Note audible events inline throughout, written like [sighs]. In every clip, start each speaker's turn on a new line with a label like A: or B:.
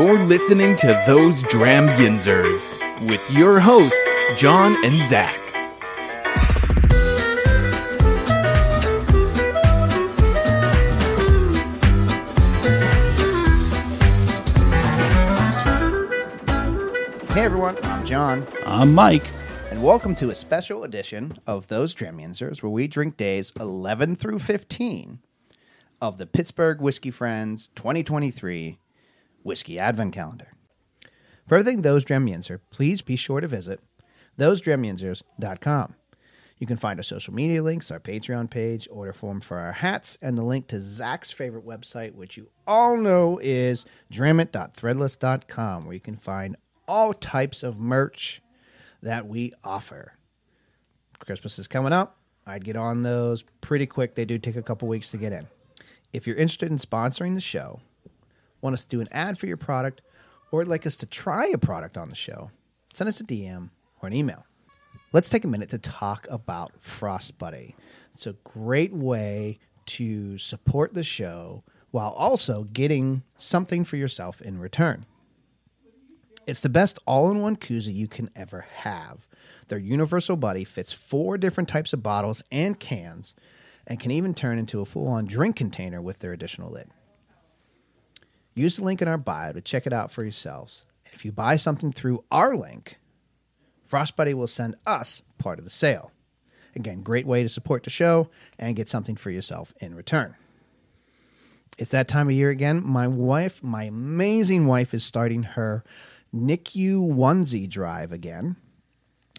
A: You're listening to Those Dram Yinzers with your hosts, Jon and Zach.
B: Hey everyone, I'm Jon,
C: I'm Mike.
B: and welcome to a special edition of Those Dram Yinzers, where we drink days 11 through 15 of the Pittsburgh Whiskey Friends 2023 Whiskey Advent Calendar. For everything Those Dram Yinzer, please be sure to visit thosedramyinzers.com. You can find our social media links, our Patreon page, order form for our hats, and the link to Zach's favorite website, which you all know is dramit.threadless.com, where you can find all types of merch that we offer. Christmas is coming up. I'd get on those pretty quick. They do take a couple weeks to get in. If you're interested in sponsoring the show, want us to do an ad for your product, or like us to try a product on the show, send us a DM or an email. Let's take a minute to talk about Frost Buddy. It's a great way to support the show while also getting something for yourself in return. It's the best all in one koozie you can ever have. Their universal buddy fits four different types of bottles and cans and can even turn into a full on drink container with their additional lid. Use the link in our bio to check it out for yourselves. And if you buy something through our link, Frostbuddy will send us part of the sale. Again, great way to support the show and get something for yourself in return. It's that time of year again. My wife, my amazing wife, is starting her NICU onesie drive again.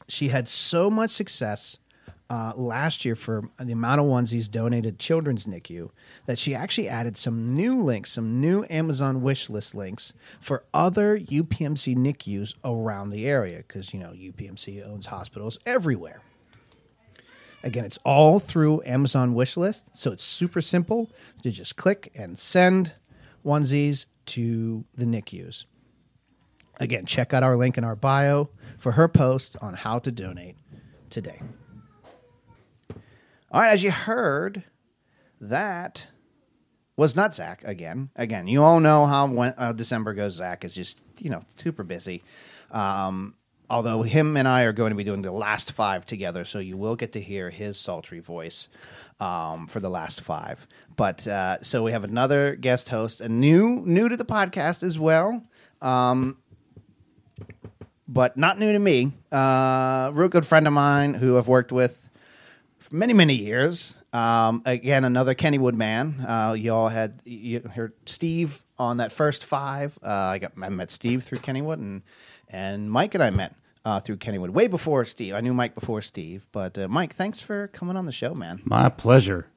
B: She had so much success uh, last year for the amount of onesies donated Children's NICU that she actually added some new links, some new Amazon wish list links for other UPMC NICUs around the area because, you know, UPMC owns hospitals everywhere. Again, it's all through Amazon wish list, so it's super simple to just click and send onesies to the NICUs. Again, check out our link in our bio for her post on how to donate today. All right, as you heard, that was not Zach again. Again, you all know how when, uh, December goes. Zach is just you know super busy. Um, although him and I are going to be doing the last five together, so you will get to hear his sultry voice um, for the last five. But uh, so we have another guest host, a new new to the podcast as well. Um, but not new to me. Uh, real good friend of mine who I've worked with many, many years. Um, again, another Kennywood man. Uh, y'all had you heard Steve on that first five. Uh, I got I met Steve through Kennywood, and and Mike and I met uh, through Kennywood way before Steve. I knew Mike before Steve, but uh, Mike, thanks for coming on the show, man.
C: My pleasure.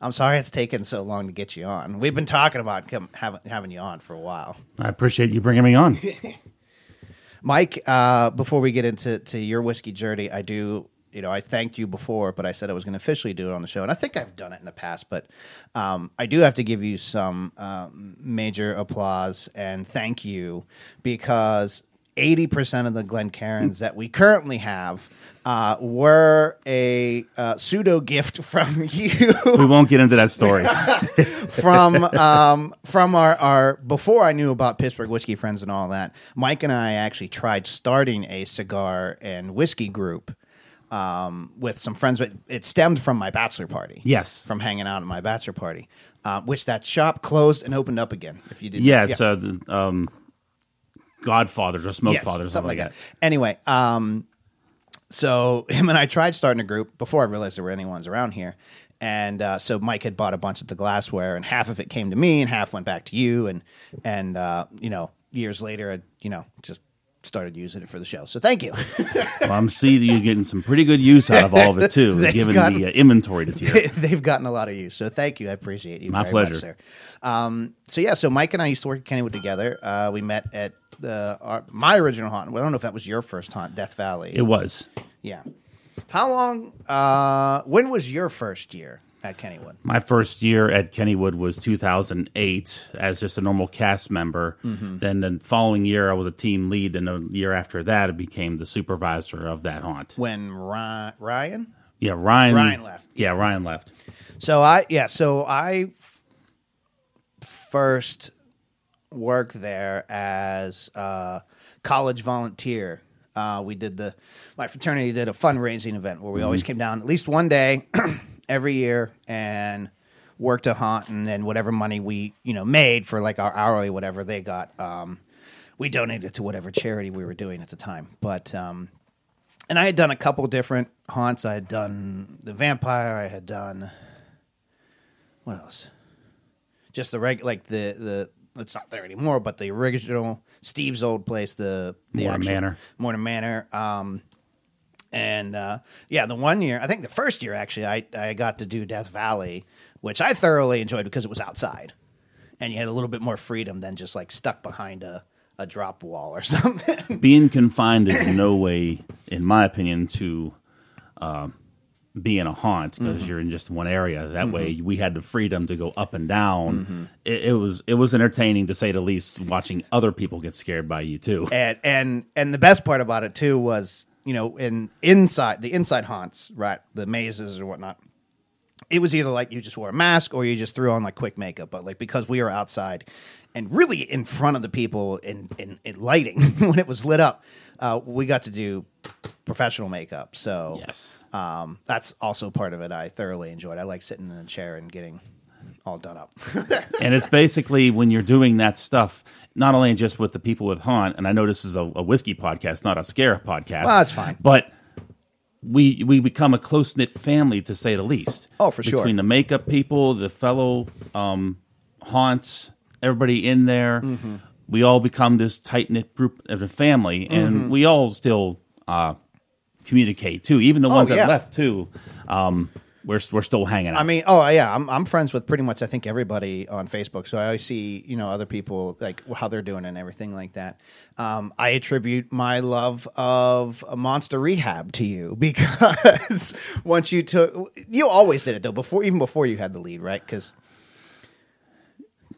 B: I'm sorry it's taken so long to get you on. We've been talking about come, having having you on for a while.
C: I appreciate you bringing me on. [laughs]
B: Mike, uh, before we get into to your whiskey journey, I do, you know, I thanked you before, but I said I was going to officially do it on the show, and I think I've done it in the past, but um, I do have to give you some um, major applause and thank you because. 80% of the Glen Glencairns that we currently have uh, were a uh, pseudo gift from [laughs] you
C: we won't get into that story. [laughs]
B: from um, from our, our before I knew about Pittsburgh whiskey friends and all that. Mike and I actually tried starting a cigar and whiskey group um, with some friends. But it stemmed from my bachelor party.
C: Yes.
B: from hanging out at my bachelor party, uh, which that shop closed and opened up again. If you did,
C: Yeah, it's uh, the, um, Godfathers or Smoke
B: Yes,
C: Fathers, something like that.
B: Anyway, um, so [laughs] him and I tried starting a group before I realized there were anyone's around here. And uh, so Mike had bought a bunch of the glassware, and half of it came to me, and half went back to you. And and uh, you know, years later, you know, just started using it for the show. So thank you. [laughs]
C: Well, I'm seeing you're getting some pretty good use out of all of it too, [laughs] given
B: gotten-
C: the uh, inventory that's here. [laughs]
B: They've gotten a lot of use. So thank you. I appreciate you.
C: My
B: very much,
C: pleasure.
B: sir. Um, so yeah, so Mike and I used to work at Kennywood together. Uh, we met at the our, my original haunt. I don't know if that was your first haunt, Death Valley.
C: It was
B: Yeah. How long? Uh, when was your first year at Kennywood?
C: my first year at Kennywood was 2008 as just a normal cast member.
B: Mm-hmm.
C: Then the following year, I was a team lead, and the year after that, I became the supervisor of that haunt.
B: When Ry- Ryan?
C: Yeah, Ryan.
B: Ryan left.
C: Yeah, Ryan left.
B: So I yeah. So I f- first worked there as a college volunteer. Uh, we did the my fraternity did a fundraising event where we always came down at least one day [clears throat] every year and worked a haunt, and then whatever money we you know made for like our hourly whatever they got, um, we donated to whatever charity we were doing at the time. But um, and I had done a couple different haunts. I had done the vampire. I had done what else? Just the reg, like the the. It's not there anymore, but the original Steve's old place, the the
C: Morton
B: actual-
C: Manor.
B: Morton Manor. Um, and uh, yeah, the one year, I think the first year actually, I I got to do Death Valley, which I thoroughly enjoyed because it was outside, and you had a little bit more freedom than just like stuck behind a a drop wall or [laughs] something.
C: Being confined is no way, in my opinion, to um, be in a haunt because
B: Mm-hmm.
C: you're in just one area. That way, we had the freedom to go up and down.
B: Mm-hmm.
C: It, it was it was entertaining to say the least. Watching other people get scared by you too.
B: and and and the best part about it too was you know in inside the inside haunts right the mazes or whatnot it was either like you just wore a mask or you just threw on like quick makeup but like because we were outside and really in front of the people in in, in lighting [laughs] when it was lit up uh, we got to do professional makeup so
C: Yes.
B: um, that's also part of it i thoroughly enjoyed i like sitting in a chair and getting all done up [laughs]
C: and it's basically when you're doing that stuff, not only just with the people with haunt, and I know this is a, a whiskey podcast, not a scare podcast.
B: Well, that's fine.
C: But we we become a close knit family to say the least.
B: Oh, for sure.
C: Between the makeup people, the fellow um, haunts, everybody in there,
B: Mm-hmm.
C: we all become this tight knit group of a family, and
B: Mm-hmm.
C: we all still uh, communicate too. Even the ones
B: Oh, yeah.
C: that left too, um, we're we're still hanging out.
B: I mean, oh yeah, I'm I'm friends with pretty much I think everybody on Facebook. So I always see you know other people like how they're doing and everything like that. Um, I attribute my love of Monster Rehab to you [laughs] because once you took, you always did it though before even before you had the lead, right? Because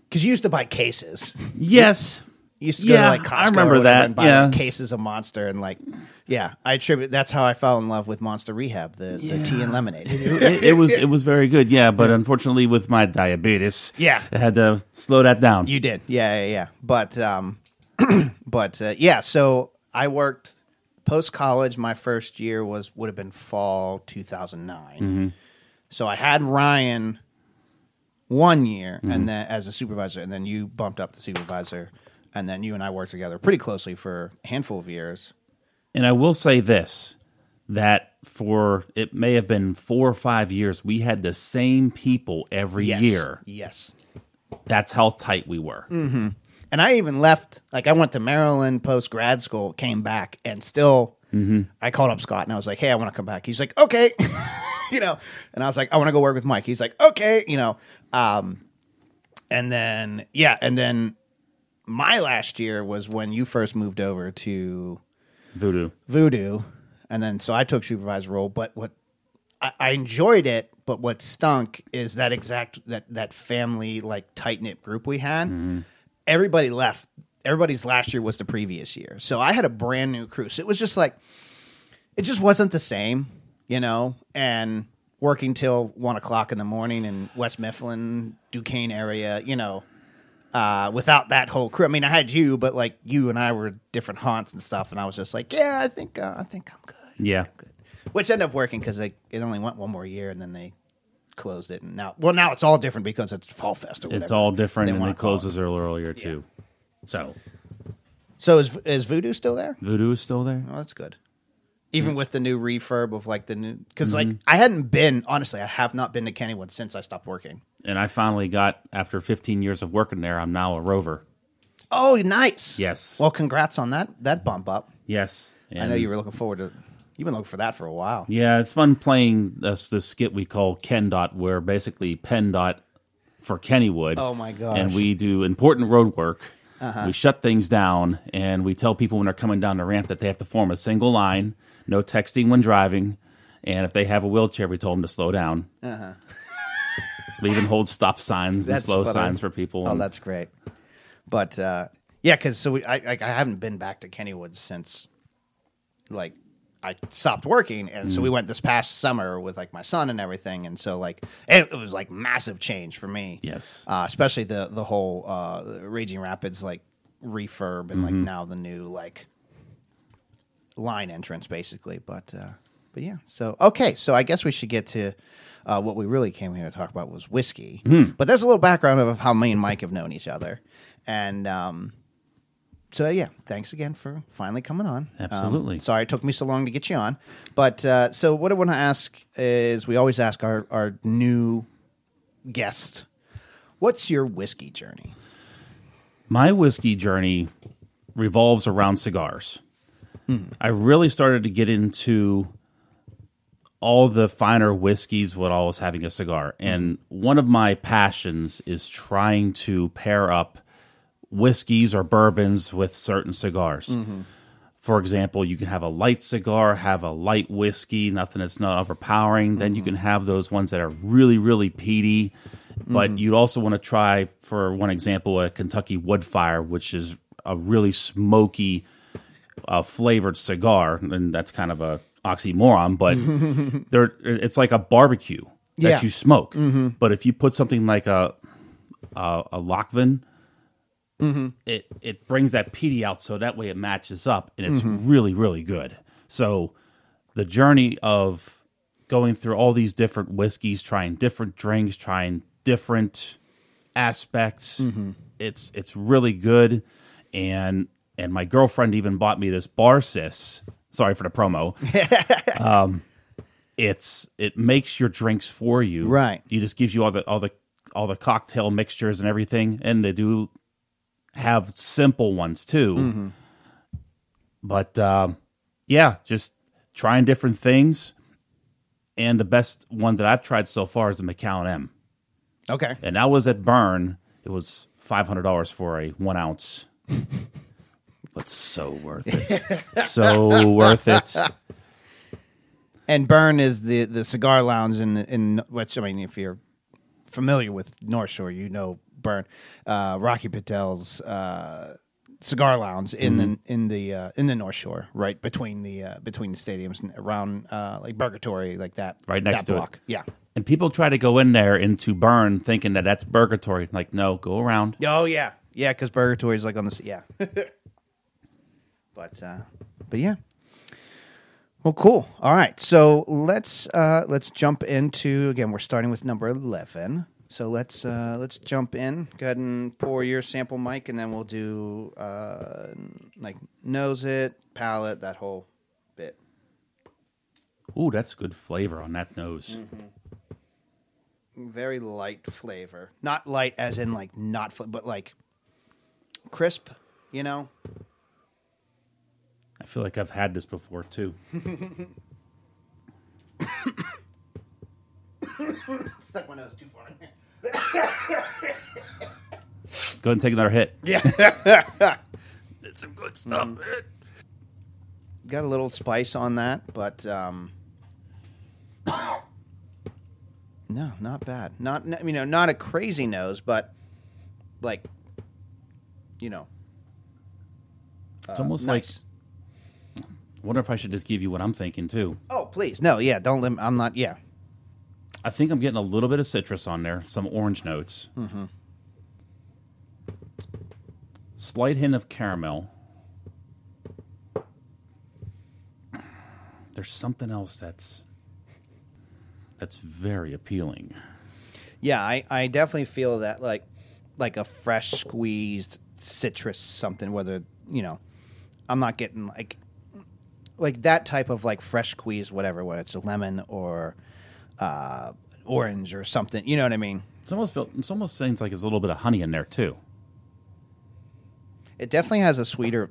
B: because you used to buy cases.
C: yes.
B: You used to go
C: Yeah,
B: to like Costco
C: I remember that,
B: and buy
C: yeah.
B: cases of Monster and like yeah, I attribute that's how I fell in love with Monster Rehab, the the tea and lemonade.
C: it, it was it was very good, yeah. But unfortunately, with my diabetes,
B: Yeah.
C: I had to slow that down.
B: You did, yeah, yeah, yeah. But, um, [clears throat] but uh, yeah. So I worked post college. My first year was would have been fall two So I had Ryan one year, and then as a supervisor, and then you bumped up to supervisor, and then you and I worked together pretty closely for a handful of years.
C: And I will say this: that for it may have been four or five years, we had the same people every
B: Yes.
C: year.
B: yes.
C: That's how tight we were.
B: And I even left, like, I went to Maryland post grad school, came back, and still, I called up Scott and I was like, hey, I want to come back. He's like, okay. [laughs] you know, and I was like, I want to go work with Mike. He's like, okay, you know. Um, and then, yeah, and then my last year was when you first moved over to
C: Voodoo.
B: Voodoo. And then, so I took supervisor role, but what I, I enjoyed it, but what stunk is that exact that that family like tight knit group we had. Mm-hmm. Everybody left. Everybody's last year was the previous year, so I had a brand new crew. So it was just like it just wasn't the same, you know. And working till one o'clock in the morning in West Mifflin, Duquesne area, you know, uh, without that whole crew. I mean, I had you, but like you and I were different haunts and stuff, and I was just like, yeah, I think uh, I think I'm good
C: Yeah.
B: good. Which ended up working because it only went one more year, and then they closed it. And now, well, now it's all different because it's Fall Fest or whatever.
C: It's all different,
B: they
C: and it closes early earlier too. So
B: So is is Voodoo still there?
C: Voodoo is still there.
B: Oh, that's good. Even with the new refurb of like the new, because like
C: Mm-hmm.
B: I hadn't been honestly, I have not been to Kennywood since I stopped working.
C: And I finally got after 15 years of working there. I'm now a rover.
B: Oh, nice.
C: Yes.
B: Well, congrats on that that bump up.
C: Yes.
B: I know you were looking forward to. You've been looking for that for a while.
C: Yeah, it's fun playing this this skit we call Ken Dot, where basically Penn Dot for Kennywood.
B: Oh, my gosh. Uh-huh.
C: And we do important road work. We shut things down, and we tell people when they're coming down the ramp that they have to form a single line, no texting when driving, and if they have a wheelchair, we told them to slow down. [laughs] we even hold stop signs
B: Uh-huh. That's
C: and slow
B: funny.
C: signs for people.
B: Oh,
C: and-
B: that's great. But uh, yeah, because so we, I, I I haven't been back to Kennywood since like I stopped working, and so we went this past summer with like my son and everything, and so like it, it was like massive change for me.
C: Yes.
B: uh, especially the the whole uh, Raging Rapids like refurb and like now the new like line entrance basically. But uh, but yeah, so okay, so I guess we should get to. Uh, what we really came here to talk about was whiskey, but there's a little background of how me and Mike have known each other, and um, so yeah, thanks again for finally coming on. Um,
C: Absolutely.
B: sorry it took me so long to get you on, but uh, so what I want to ask is we always ask our our new guests, what's your whiskey journey?
C: My whiskey journey revolves around cigars. I really started to get into all the finer whiskeys when I was having a cigar. And one of my passions is trying to pair up whiskeys or bourbons with certain cigars. For example, you can have a light cigar, have a light whiskey, nothing that's not overpowering. Then you can have those ones that are really, really peaty. But you'd also want to try, for one example, a Kentucky Woodfire, which is a really smoky, uh, flavored cigar. And that's kind of a oxymoron, but [laughs] they're, it's like a barbecue that
B: Yeah.
C: you smoke. Mm-hmm. But if you put something like a a, a Lockvin, mm-hmm. it it brings that peaty out so that way it matches up and it's mm-hmm. really really good. So the journey of going through all these different whiskeys, trying different drinks, trying different aspects, it's it's really good. And and my girlfriend even bought me this bar Barsys. Sorry for the promo. [laughs] um, it's it makes your drinks for you.
B: Right.
C: It just gives you all the all the all the cocktail mixtures and everything, and they do have simple ones too. But um, yeah, just trying different things. And the best one that I've tried so far is the Macallan M.
B: Okay.
C: And that was at Burn. It was five hundred dollars for a one ounce. [laughs] but so worth it. [laughs] so worth it.
B: And Burn is the the cigar lounge in in which I mean, if you're familiar with North Shore, you know Burn, uh, Rocky Patel's uh, cigar lounge in the in the uh, in the North Shore, right between the uh, between the stadiums and around uh, like Burgatory, like that,
C: Right next
B: that
C: to it.
B: block. Yeah.
C: And people try to go in there into Burn thinking that that's Burgatory. Like, no, go around.
B: Oh yeah, yeah, because Burgatory is like on the yeah. [laughs] but uh, but yeah. Well, cool. All right, so let's uh, let's jump into again. We're starting with number eleven. So let's uh, let's jump in. Go ahead and pour your sample, Mike, and then we'll do uh, like nose it, palate, that whole bit.
C: Ooh, that's good flavor on that nose.
B: Very light flavor, not light as in like not, fl- but like crisp. You know,
C: I feel like I've had this before too.
B: stuck my nose too far.
C: Go ahead and take another hit.
B: Yeah. [laughs]
C: It's some good stuff. man.
B: got a little spice on that, but um, no, not bad. Not you know, not a crazy nose, but like you know,
C: It's almost
B: nice.
C: like. Wonder if I should just give you what I'm thinking too.
B: oh, please, no, yeah, don't. Lim- I'm not. Yeah,
C: I think I'm getting a little bit of citrus on there, some orange notes. Mm-hmm. Slight hint of caramel. There's something else that's that's very appealing.
B: yeah, I, I definitely feel that like like a fresh squeezed citrus something. Whether you know, I'm not getting like like that type of like fresh squeezed whatever, whether it's a lemon or uh, orange or something. You know what I mean?
C: It's almost feel, it's almost seems like there's a little bit of honey in there too.
B: It definitely has a sweeter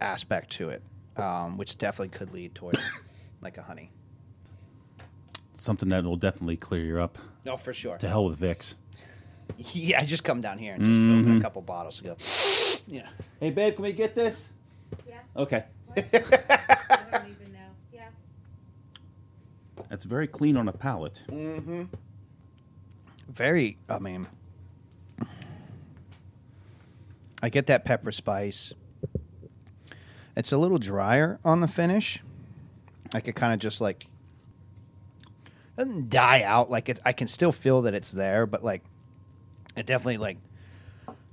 B: aspect to it, um, which definitely could lead towards [coughs] like a honey.
C: Something that will definitely clear you up.
B: No, for sure.
C: To hell with Vicks.
B: Yeah, I just come down here and just open a couple bottles to go. [sniffs] Yeah.
C: Hey babe, can we get this?
D: Yeah.
C: Okay.
D: I don't even know. Yeah.
C: That's very clean on a palate.
B: Very, I mean, I get that pepper spice. It's a little drier on the finish, I could kind of just like doesn't die out. Like it, I can still feel that it's there, but like it definitely like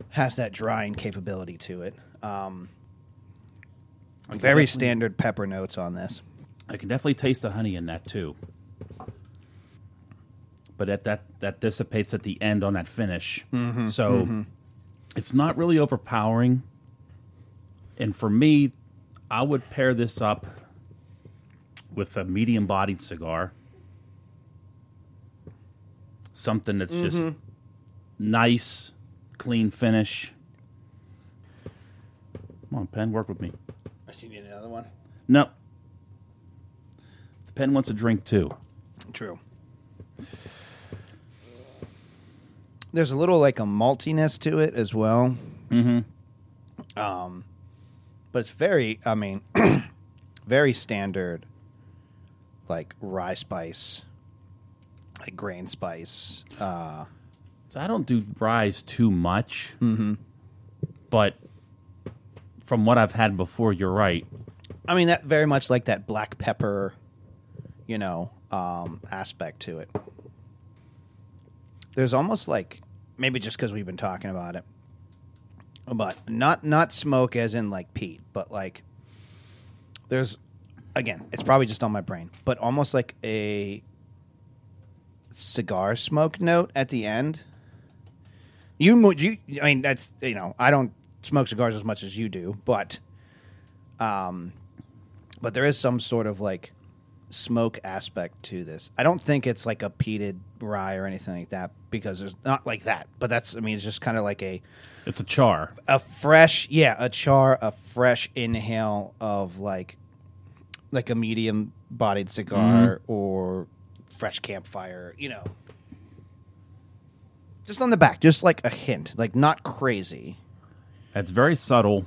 B: has that drying capability to it. Um, very standard pepper notes on this.
C: I can definitely taste the honey in that too. But at that that dissipates at the end on that finish. Mm-hmm, so mm-hmm. it's not really overpowering. And for me, I would pair this up with a medium bodied cigar. Something that's just mm-hmm. nice, clean finish. Come on, pen, work with me.
B: You need another one.
C: No. The pen wants a drink too.
B: True. There's a little like a maltiness to it as well. Mm-hmm. Um, but it's very, I mean, [clears throat] very standard, like rye spice, like grain spice. Uh,
C: So I don't do ryes too much. Mm-hmm. But from what I've had before, you're right.
B: I mean, that very much like that black pepper, you know, um, aspect to it. There's almost like maybe just because we've been talking about it, but not not smoke as in like peat, but like there's again, it's probably just on my brain, but almost like a cigar smoke note at the end. You, you, I mean, that's you know, I don't smoke cigars as much as you do, but um, but there is some sort of like smoke aspect to this. I don't think it's like a peated rye or anything like that because there's not like that. But that's I mean it's just kind of like a
C: It's a char.
B: a fresh yeah a char a fresh inhale of like like a medium bodied cigar or fresh campfire you know just on the back just like a hint like not crazy
C: It's very subtle.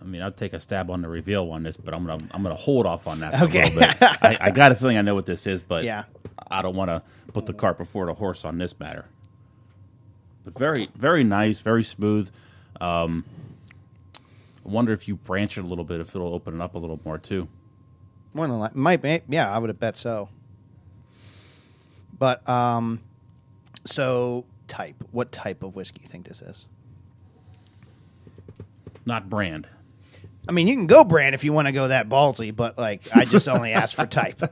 C: I mean, I'd take a stab on the reveal on this, but I'm gonna I'm gonna hold off on that for
B: Okay.
C: a little bit. [laughs] I, I got a feeling I know what this is, but
B: Yeah.
C: I don't want to put the cart before the horse on this matter. But very very nice, very smooth. Um, I wonder if you branch it a little bit, if it'll open it up a little more too.
B: More than like might be, yeah, I would have bet so. But um, so type. What type of whiskey you think this is?
C: Not brand.
B: I mean, you can go brand if you want to go that ballsy, but like, I just only asked for type. [laughs]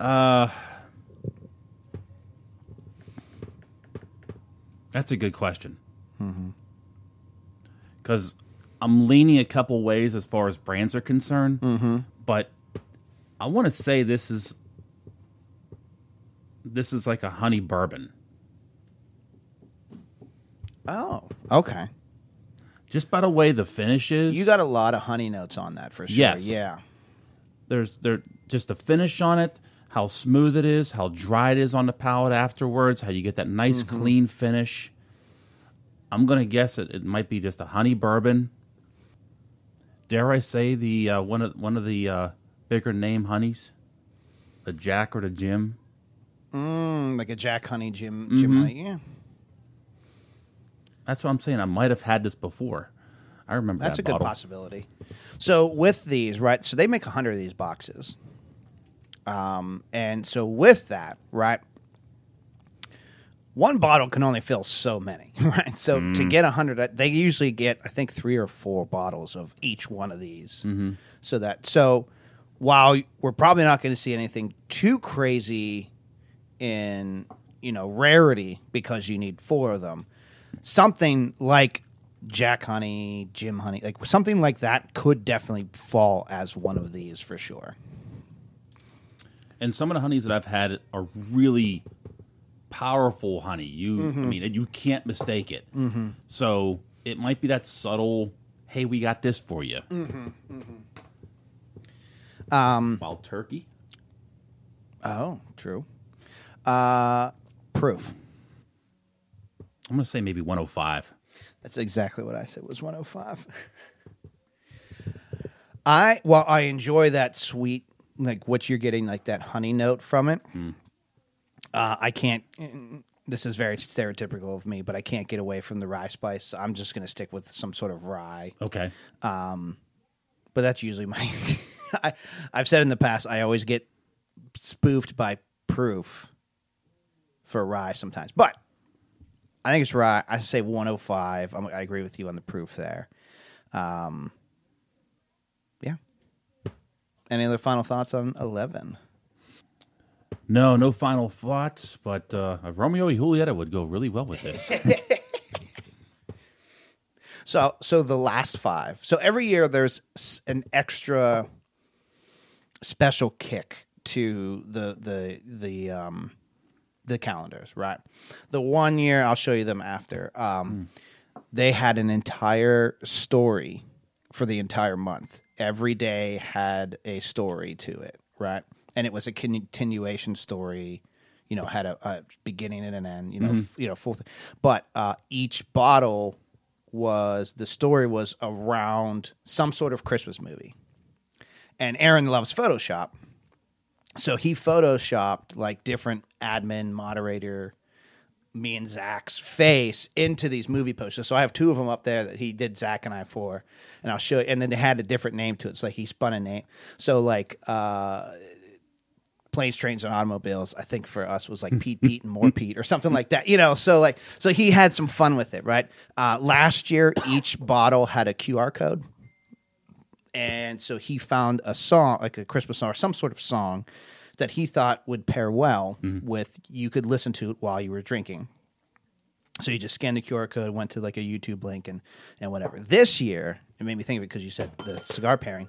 C: Uh, that's a good question. Mm-hmm. Because I'm leaning a couple ways as far as brands are concerned, mm-hmm. but I want to say this is this is like a honey bourbon,
B: oh, okay.
C: just by the way the finish is.
B: You got a lot of honey notes on that for sure.
C: Yes.
B: Yeah.
C: there's there just the finish on it, how smooth it is, how dry it is on the palate afterwards, how you get that nice clean finish. I'm gonna guess it. It might be just a honey bourbon. Dare I say the uh, one of one of the uh, bigger name honeys, the Jack or the Jim?
B: Mm, like a Jack Honey Jim. Jim Honey. Yeah.
C: That's what I'm saying. I might have had this before. I remember
B: That's
C: that
B: a good
C: bottle.
B: possibility. So with these, right? So they make a hundred of these boxes, um, and so with that, right? One bottle can only fill so many, [laughs] right? So to get a hundred, they usually get, I think, three or four bottles of each one of these. So that so while we're probably not going to see anything too crazy in you know rarity because you need four of them, something like Jack Honey, Jim Honey, like something like that could definitely fall as one of these for sure.
C: And some of the honeys that I've had are really powerful honey. You, I mm-hmm. mean, you can't mistake it. Mm-hmm. So it might be that subtle. Hey, we got this for you. Mm-hmm. Um, Wild turkey.
B: Oh, true. Uh, proof.
C: I'm gonna say maybe 105.
B: That's exactly what I said was 105. [laughs] I well, I enjoy that sweet, like what you're getting, like that honey note from it. Uh, I can't mm, this is very stereotypical of me, but I can't get away from the rye spice. So I'm just going to stick with some sort of rye.
C: Okay.
B: Um, but that's usually my. [laughs] I, I've said in the past, I always get spoofed by proof for rye sometimes, but I think it's rye. I say 105. I'm, I agree with you on the proof there. Um, yeah. Any other final thoughts on 11?
C: No, no final thoughts, but uh, Romeo and Julieta would go really well with this. [laughs]
B: So, so the last five. So every year there's an extra special kick to the the the um the calendars, right? The one year I'll show you them after. Um, they had an entire story for the entire month. Every day had a story to it, right? And it was a continuation story. You know, had a, a beginning and an end. You know, f- you know, full. Th- but uh, each bottle was the story was around some sort of Christmas movie. And Aaron loves Photoshop. So he photoshopped like different admin moderator me and Zach's face into these movie posters. So I have two of them up there that he did Zach and I for, and I'll show you. And then they had a different name to it. It's like he spun a name. So like uh, planes, trains, and automobiles. I think for us was like Pete, [laughs] Pete, and more Pete, or something like that. You know, so like so he had some fun with it, right? Uh, last year, each bottle had a QR code and so he found a song like a christmas song or some sort of song that he thought would pair well with you could listen to it while you were drinking. So you just scanned the qr code went to like a youtube link and and whatever. This year it made me think of it because you said the cigar pairing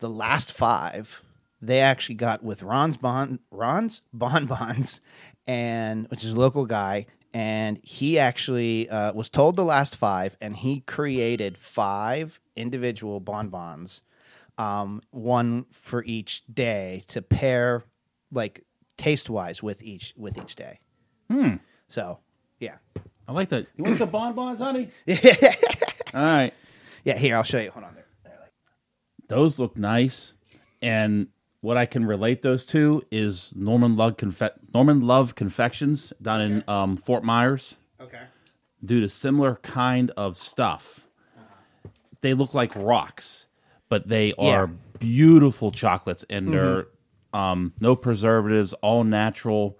B: the last five they actually got with ron's bon ron's bonbons [laughs] and which is a local guy and he actually uh, was told the last five and he created five individual bonbons um, one for each day to pair like taste wise with each with each day hmm. so yeah
C: I like that. You want some bonbons, honey? [laughs] All right.
B: yeah here i'll show you hold on there
C: Those look nice. And what I can relate those to is Norman Love, Confe- Norman Love Confections down in um, Fort Myers.
B: okay
C: do the similar kind of stuff. They look like rocks, but they are
B: Yeah.
C: beautiful chocolates, and they're um, no preservatives, all natural.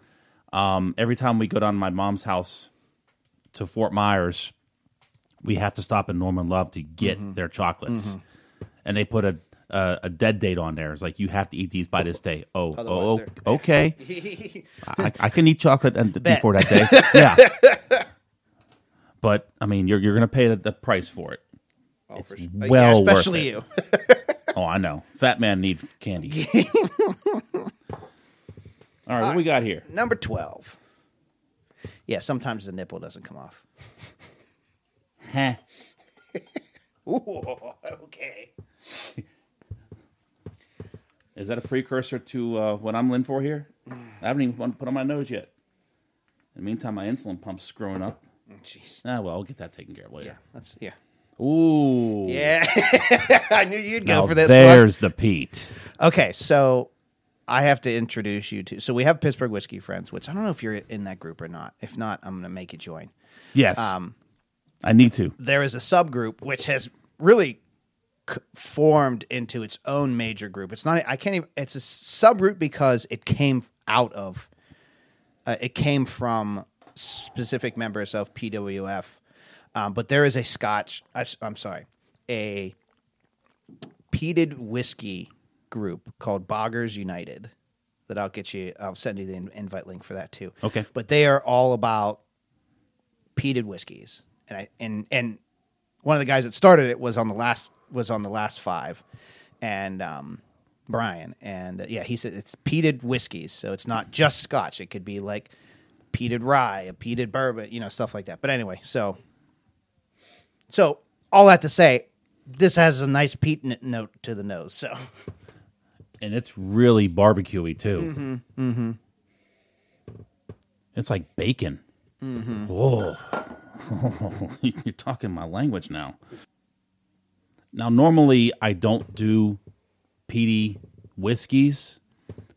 C: Um, every time we go down to my mom's house to Fort Myers, we have to stop at Norman Love to get their chocolates, and they put a, a a dead date on there. It's like you have to eat these by this day. Oh,
B: Otherwise
C: oh, okay. [laughs] [laughs] I, I can eat chocolate and before that day. [laughs] Yeah. But I mean, you're you're gonna pay the, the price for it.
B: Oh,
C: It's
B: sure.
C: well
B: yeah, especially you [laughs]
C: Oh, I know. Fat man need candy. [laughs] All right, what we got here?
B: number 12 yeah sometimes the nipple doesn't come off
C: Huh. [laughs]
B: Ooh, okay
C: Is that a precursor to uh, what I'm in for here? I haven't even put on my nose yet. In the meantime, my insulin pump's screwing up.
B: jeez
C: Ah, well, I'll get that taken care of later.
B: yeah that's yeah
C: Ooh.
B: Yeah, [laughs] I knew you'd go
C: Now
B: for this one.
C: there's the Pete.
B: Okay, so I have to introduce you to. So we have Pittsburgh Whiskey Friends, which I don't know if you're in that group or not. If not, I'm going to make you join.
C: Yes.
B: Um,
C: I need to.
B: there is a subgroup which has really c- formed into its own major group. It's not. I can't even. It's a subgroup because it came out of. Uh, it came from specific members of PWF, um, but there is a Scotch. I, I'm sorry, a peated whiskey group called Boggers United. That I'll get you. I'll send you the invite link for that too.
C: Okay.
B: but they are all about peated whiskeys, and I and and one of the guys that started it was on the last was on the last five, and um, Brian, and uh, yeah, he said it's peated whiskeys, so it's not just Scotch. It could be like peated rye, a peated bourbon, you know, stuff like that. But anyway, so so all that to say, this has a nice peat n- note to the nose. So
C: and it's really barbecuey too. Mm-hmm. Mm-hmm. It's like bacon. Mm-hmm. Whoa, [laughs] you're talking my language now. Now, normally I don't do peaty whiskeys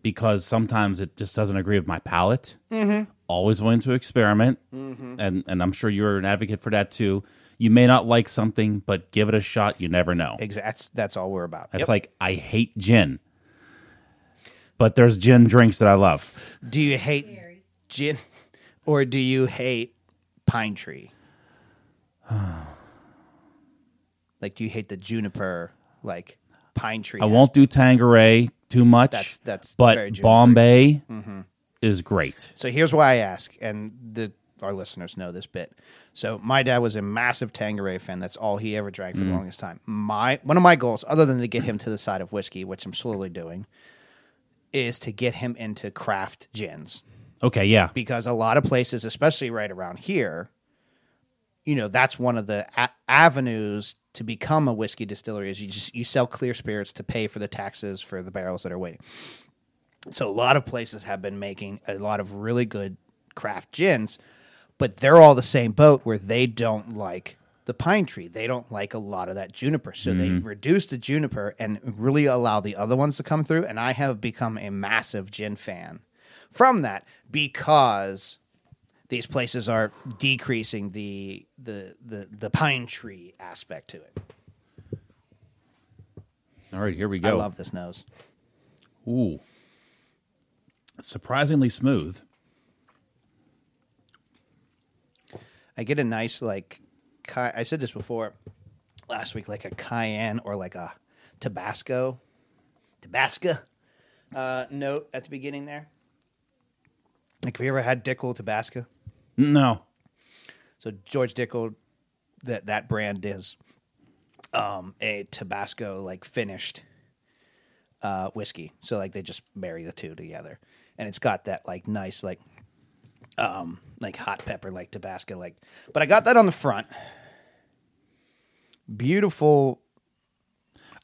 C: because sometimes it just doesn't agree with my palate. Mm-hmm. Always willing to experiment, and and I'm sure you're an advocate for that too. You may not like something, but give it a shot. You never know.
B: Exa- That's that's all we're about.
C: It's
B: Yep.
C: like I hate gin, but there's gin drinks that I love.
B: do you hate gin [laughs] or do you hate pine tree? [sighs] like, do you hate the juniper, like pine tree?
C: I won't do Tanqueray too much.
B: That's- that's
C: but. Bombay mm-hmm. is great.
B: So here's why I ask, and the our listeners know this bit. So my dad was a massive Tanqueray fan. That's all he ever drank for the mm. longest time. My one of my goals, other than to get him to the side of whiskey, which I'm slowly doing, is to get him into craft gins
C: Okay, yeah,
B: because a lot of places, especially right around here, you know, that's one of the a- avenues to become a whiskey distillery is you just you sell clear spirits to pay for the taxes for the barrels that are waiting. So a lot of places have been making a lot of really good craft gins, but they're all the same boat where they don't like the pine tree. They don't like a lot of that juniper. So they mm-hmm. reduce the juniper and really allow the other ones to come through. And I have become a massive gin fan from that because these places are decreasing the the the, the pine tree aspect to it.
C: all right, here we go.
B: I love this nose.
C: Ooh, surprisingly smooth.
B: I get a nice like Ca- I said this before last week, like a cayenne or like a Tabasco, Tabasco uh, note at the beginning there. Like, have you ever had Dickel Tabasco?
C: No,
B: So George Dickel, that that brand is um, a Tabasco like finished uh, whiskey. So like they just marry the two together, and it's got that like nice like um like hot pepper like Tabasco like. But I got that on the front. Beautiful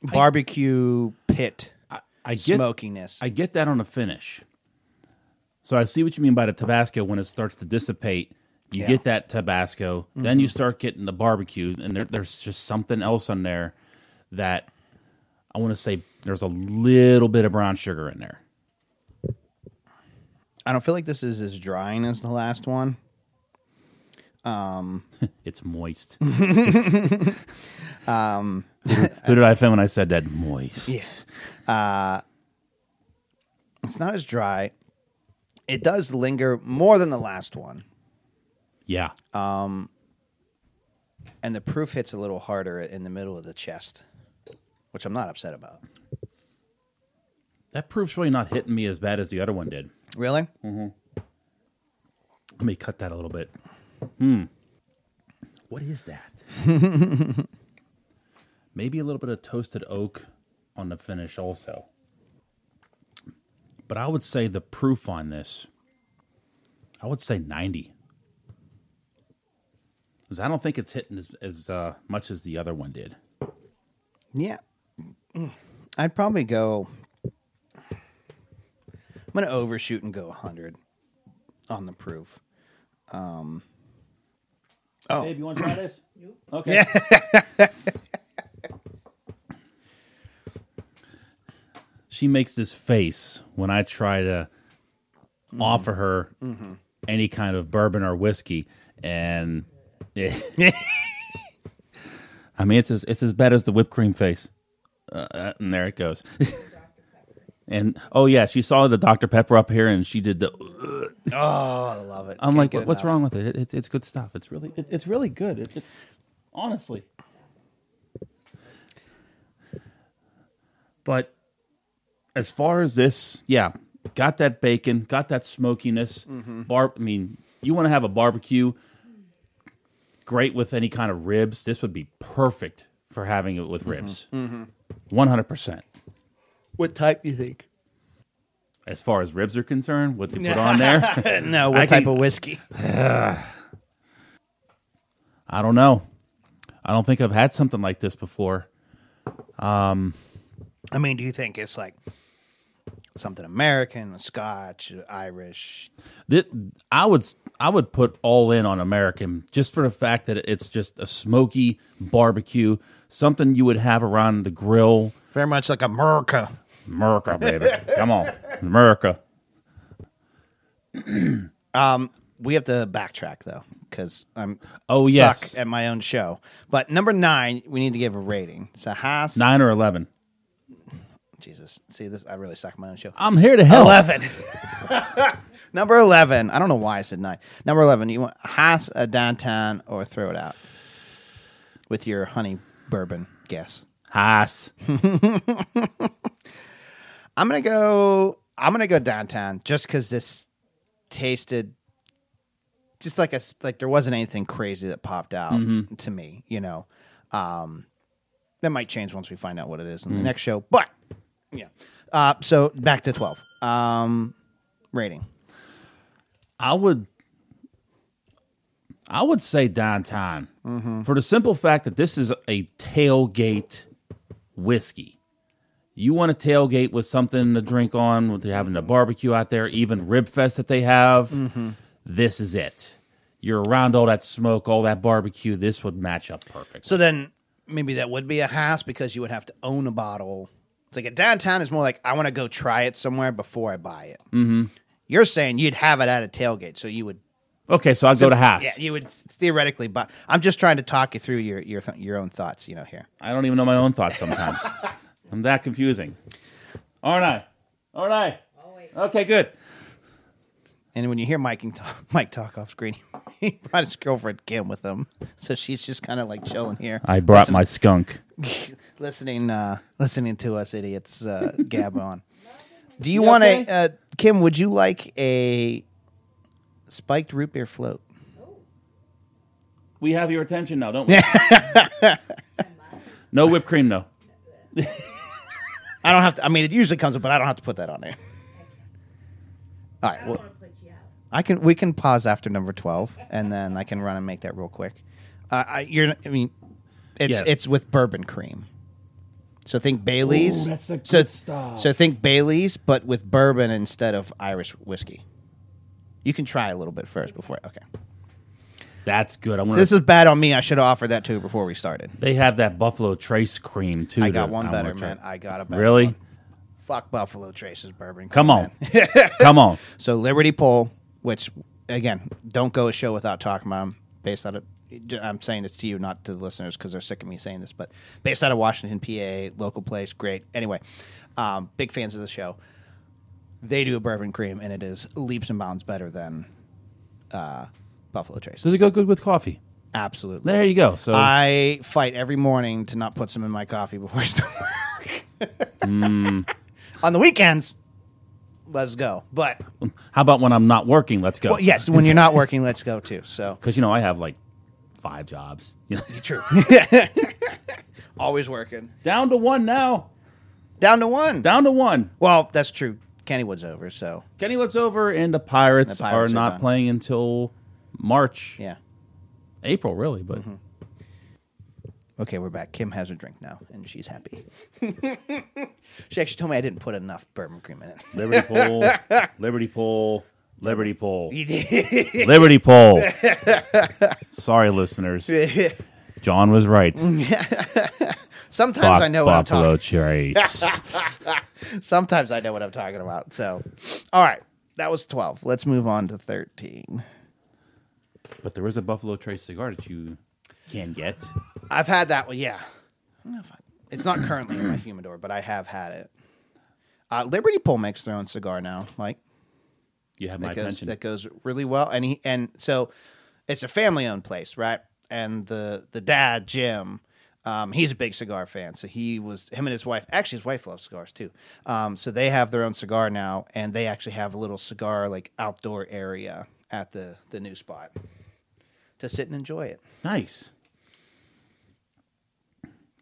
B: barbecue pit
C: I get
B: smokiness.
C: I get that on the finish. So I see what you mean by the Tabasco when it starts to dissipate. You
B: Yeah.
C: get that Tabasco, then you start getting the barbecue, and there, there's just something else on there that I want to say there's a little bit of brown sugar in there.
B: I don't feel like this is as drying as the last one. [laughs]
C: It's moist. [laughs] um, who did I offend when I said that? Moist. Yeah.
B: It's not as dry. It does linger more than the last one,
C: Yeah.
B: Um, and the proof hits a little harder in the middle of the chest, which I'm not upset about.
C: that proof's really not hitting me as bad as the other one did.
B: Really?
C: Let me cut that a little bit. Hmm. What is that? [laughs] Maybe a little bit of toasted oak on the finish also. But I would say the proof on this, I would say 90. Because I don't think it's hitting as, as uh, much as the other one did.
B: Yeah. I'd probably go. I'm going to overshoot and go 100 on the proof. Um, oh,
C: Babe, you want to try this? [clears throat] Okay. [laughs] she makes this face when I try to offer her any kind of bourbon or whiskey, and [laughs] I mean it's as it's as bad as the whipped cream face. Uh, uh, and there it goes. [laughs] and oh yeah, she saw the Dr Pepper up here, and she did the.
B: oh, I love it.
C: I'm
B: Can't
C: like, what, what's wrong with it? it it's, it's good stuff. It's really, it, it's really good. It, it- honestly. But as far as this, yeah, got that bacon, got that smokiness. Mm-hmm. Bar, I mean, you want to have a barbecue, great with any kind of ribs. This would be perfect for having it with mm-hmm. ribs. Mm-hmm. One hundred percent.
B: What type do you think?
C: As far as ribs are concerned, what they put [laughs] on there.
B: no, what
C: I
B: type
C: can-
B: of whiskey? [sighs]
C: I don't know. I don't think I've had something like this before.
B: Um, I mean, do you think it's like something American, Scotch, Irish?
C: I would I would put all in on American just for the fact that it's just a smoky barbecue, something you would have around the grill.
B: Very much like America.
C: America, baby, come on. America. [clears throat]
B: Um, we have to backtrack though, because I'm
C: Oh, yes.
B: at my own show. But number nine, we need to give a rating. So Haas,
C: Nine or eleven.
B: Jesus, see this, I really suck at my own show.
C: I'm here to help.
B: Eleven. [laughs] Number eleven. I don't know why I said nine. Number eleven. You want Haas a downtown or throw it out with your honey bourbon guess.
C: Haas. [laughs]
B: I'm gonna go. I'm gonna go downtown just because this tasted just like a like there wasn't anything crazy that popped out to me. You know, um, that might change once we find out what it is in the next show. But yeah. Uh, so back to twelve. Um, rating.
C: I would I would say downtown for the simple fact that this is a tailgate whiskey. You want to tailgate with something to drink on, with they're having a barbecue out there, even Rib Fest that they have. This is it. You're around all that smoke, all that barbecue. This would match up perfect.
B: So then maybe that would be a Haas because you would have to own a bottle. It's like a downtown is more like I want to go try it somewhere before I buy it. Mm-hmm. You're saying you'd have it at a tailgate, so you would
C: okay, so I'll go to Haas.
B: Yeah, you would theoretically, but I'm just trying to talk you through your your th- your own thoughts. You know, here.
C: I don't even know my own thoughts sometimes. [laughs] I'm that confusing. Aren't I? Aren't I? Okay, good.
B: And when you hear Mike and talk, Mike talk off screen, [laughs] he brought his girlfriend Kim with him, so she's just kind of like chilling here.
C: I brought
B: Listen-
C: my skunk. [laughs]
B: listening uh listening to us idiots uh gab on. Do you want a uh, Kim? Would you like a spiked root beer float?
C: We have your attention now, don't we? [laughs] no whipped cream, though.
B: I don't have to. I mean, it usually comes, with, but I don't have to put that on there. All right.
D: I
B: Well,
D: want to put you out.
B: I can. We can pause after number twelve, and then I can run and make that real quick. Uh, I, you're. I mean, it's
C: Yeah.
B: it's with bourbon cream. So think Bailey's.
C: Ooh, that's the
B: so,
C: good stuff.
B: So think Bailey's, but with bourbon instead of Irish whiskey. You can try a little bit first before. Okay.
C: That's good. I
B: So this is bad on me. I should have offered that to you before we started.
C: They have that Buffalo Trace cream too.
B: I got one better,
C: try.
B: man. I got a better
C: Really?
B: one. Fuck Buffalo Trace's bourbon.
C: Come on, [laughs] come on.
B: So Liberty Pole, which again, don't go a show without talking about them. Based out of, I'm saying this to you, not to the listeners, because they're sick of me saying this. But based out of Washington, PA, local place, great. Anyway, um, big fans of the show. They do a bourbon cream, and it is leaps and bounds better than uh, Buffalo Trace.
C: Does it go good with coffee?
B: Absolutely.
C: There you go. So
B: I fight every morning to not put some in my coffee before I start work.
C: Hmm. [laughs]
B: On the weekends, let's go. But
C: how about when I'm not working? Let's go.
B: well, yes, when you're not [laughs] working, let's go too. So
C: because you know I have like five jobs. You know,
B: true. [laughs] Always working.
C: down to one now.
B: Down to one.
C: Down to one.
B: Well, that's true. Kennywood's over, so
C: Kennywood's over, and the Pirates,
B: The Pirates
C: are
B: are
C: not
B: done.
C: playing until March,
B: yeah.
C: April, really. But
B: Mm-hmm. Okay, we're back. Kim has her drink now, and she's happy. [laughs] she actually told me I didn't put enough bourbon cream in it.
C: Liberty [laughs] Pole, Liberty Pole, Liberty Pole, Liberty Pole. [laughs] Sorry, listeners. Jon was right.
B: Sometimes
C: Fuck
B: I know what I'm talking.
C: Trace.
B: Sometimes I know what I'm talking about. So, all right, that was twelve. Let's move on to thirteen.
C: But there is a Buffalo Trace cigar that you can get.
B: I've had that one. Yeah, I don't know if I- it's not currently in my humidor, but I have had it. Uh, Liberty Pole makes their own cigar now, Mike.
C: You have my
B: that goes,
C: attention.
B: that goes really well. And he and so it's a family owned place, right? And the the dad Jim, um, he's a big cigar fan. So he was him and his wife. Actually, his wife loves cigars too. Um, so they have their own cigar now, and they actually have a little cigar like outdoor area at the the new spot to sit and enjoy it.
C: Nice.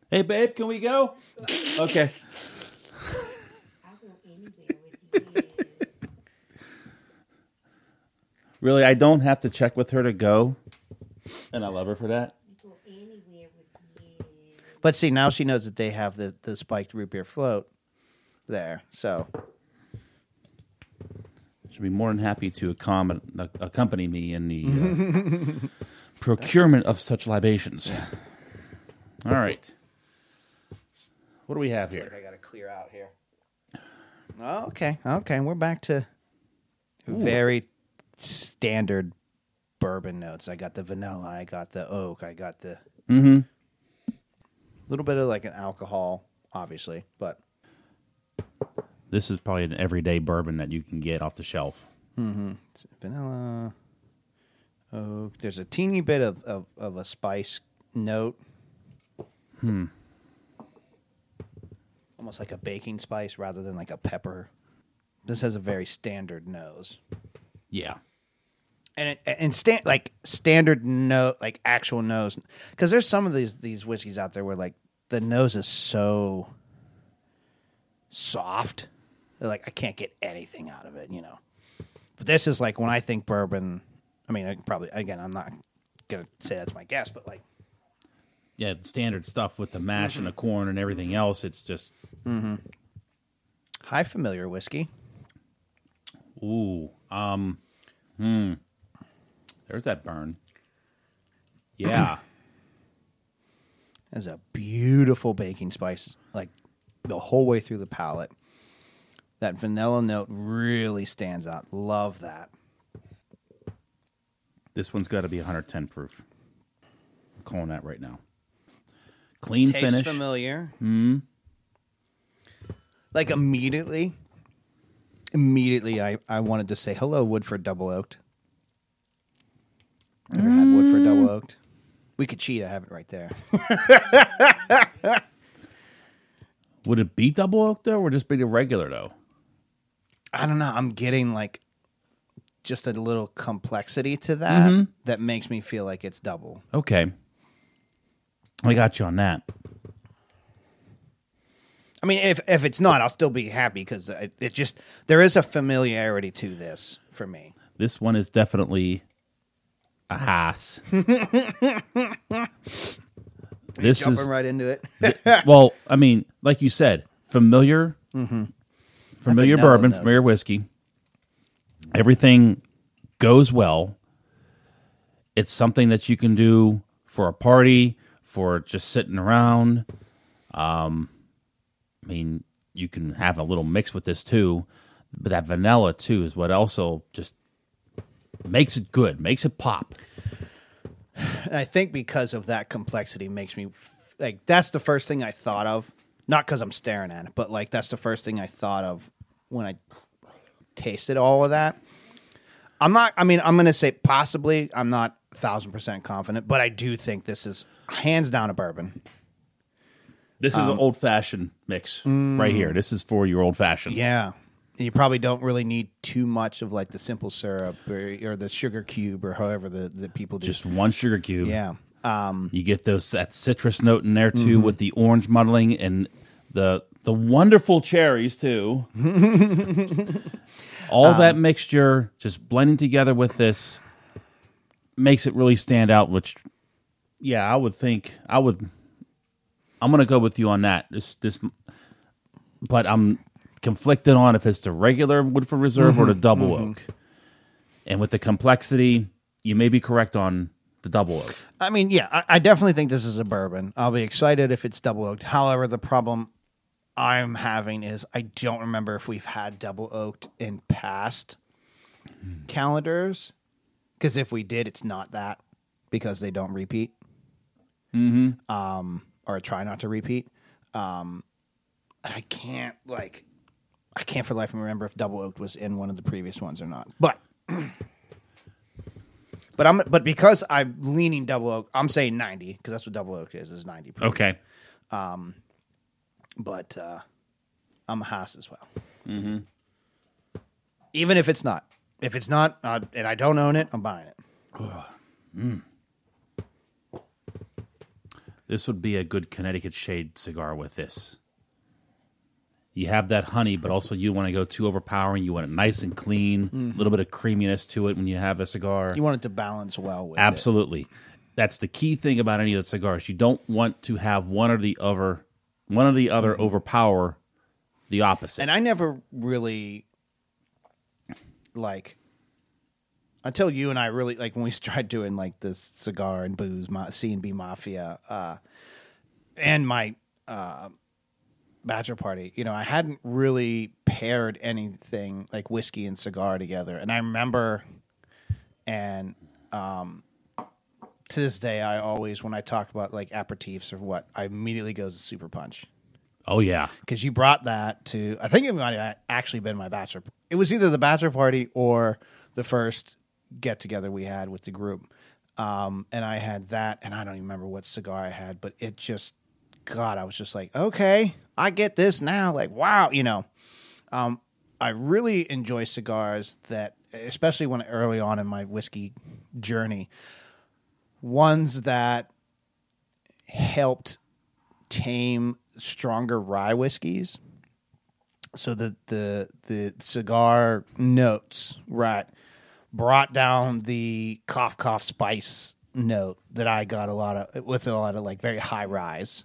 C: Hey, babe, can we go? Okay.
D: I'll go anywhere with you.
C: Really, I don't have to check with her to go, and I love her for that.
B: But see, now she knows that they have the the spiked root beer float there. So
C: She'll be more than happy to accom- accompany me in the uh, [laughs] procurement of such libations. All right. What do we have here?
B: I got to clear out here. Oh, okay, okay. We're back to very standard bourbon notes. I got the vanilla. I got the oak. I got the
C: Mm-hmm.
B: little bit of like an alcohol, obviously, but
C: This is probably an everyday bourbon that you can get off the shelf.
B: it's vanilla. Oak. There's a teeny bit of, of, of a spice note. Hmm. Almost like a baking spice rather than like a pepper. This has a very standard nose.
C: Yeah.
B: and it, and sta- like standard note, like actual nose, because there's some of these these whiskeys out there where like the nose is so soft, They're like I can't get anything out of it, you know. But this is like when I think bourbon. I mean, I probably again, I'm not gonna say that's my guess, but like
C: Yeah, the standard stuff with the mash and the corn and everything else. It's just
B: high familiar whiskey.
C: ooh, um, hmm. There's that burn. Yeah. [clears throat]
B: Has a beautiful baking spice, like the whole way through the palate. That vanilla note really stands out. Love that.
C: this one's got to be 110 proof. I'm calling that right now. Clean
B: Tastes
C: finish.
B: familiar. Hmm. Like immediately, immediately, I, I wanted to say hello, Woodford Double Oaked. Ever had Woodford Double Oaked? We could cheat. I have it right there. [laughs]
C: Would it be double oak though, or just be the regular though?
B: I don't know. I'm getting like just a little complexity to that mm-hmm. that makes me feel like it's double.
C: Okay. I got you on that.
B: I mean, if if it's not, I'll still be happy because it, it just there is a familiarity to this for me.
C: This one is definitely a Haas. [laughs] this
B: Jumping
C: is
B: right into it.
C: well, I mean, like you said, familiar, mm-hmm. Familiar
B: vanilla
C: bourbon,
B: note.
C: familiar whiskey. Everything goes well. It's something that you can do for a party, for just sitting around. Um, I mean, you can have a little mix with this too, but that vanilla too is what also just makes it good, makes it pop.
B: And I think because of that complexity makes me f- like that's the first thing I thought of. Not because I'm staring at it, but like that's the first thing I thought of when I tasted all of that. I'm not. I mean, I'm going to say possibly. I'm not thousand percent confident, but I do think this is hands down a bourbon.
C: This is an old fashioned mix right here. This is for your old fashioned.
B: Yeah, you probably don't really need too much of like the simple syrup or, or the sugar cube or however the, the people do.
C: Just one sugar cube.
B: yeah. Um,
C: You get those that citrus note in there too with the orange muddling and the the wonderful cherries too. [laughs] All that um, mixture just blending together with this makes it really stand out, which yeah, I would think I would I'm gonna go with you on that. This this but I'm conflicted on if it's the regular Woodford Reserve or the mm-hmm, double mm-hmm. oak. And with the complexity, you may be correct on the double oak.
B: I mean, yeah, I, I definitely think this is a bourbon. I'll be excited if it's double oaked. However, the problem I'm having is I don't remember if we've had double oaked in past calendars. Because if we did, it's not that because they don't repeat. Mm-hmm. Um, or try not to repeat. Um, and I can't like, I can't for life remember if double oaked was in one of the previous ones or not. But [clears throat] But I'm but because I'm leaning double oak, I'm saying 90 because that's what double oak is is 90. proof.
C: Okay.
B: But uh, I'm a Haas as well. Mm-hmm. Even if it's not, if it's not, uh, and I don't own it, I'm buying it. [sighs]
C: This would be a good Connecticut shade cigar with this. You have that honey, but also you want to go too overpowering. You want it nice and clean, a little bit of creaminess to it when you have a cigar.
B: You want it to balance well with it.
C: Absolutely. That's the key thing about any of the cigars. You don't want to have one or the other one or the other overpower the opposite.
B: And I never really like until you and I really like when we [laughs] started doing like this cigar and booze C and B Mafia uh, and my uh, bachelor party. You know, I hadn't really paired anything like whiskey and cigar together. And I remember, and um, to this day, I always when I talk about like aperitifs or what, I immediately goes to Super Punch
C: Oh yeah,
B: because you brought that to. I think it might have actually been my bachelor. It was either the bachelor party or the first get together we had with the group. Um, and I had that, and I don't even remember what cigar I had, but it just, God, I was just like, okay, I get this now. Like, wow, you know. Um, I really enjoy cigars that, especially when early on in my whiskey journey, ones that helped tame stronger rye whiskeys. So the the the cigar notes, right, brought down the cough cough spice note that I got a lot of with a lot of like very high rise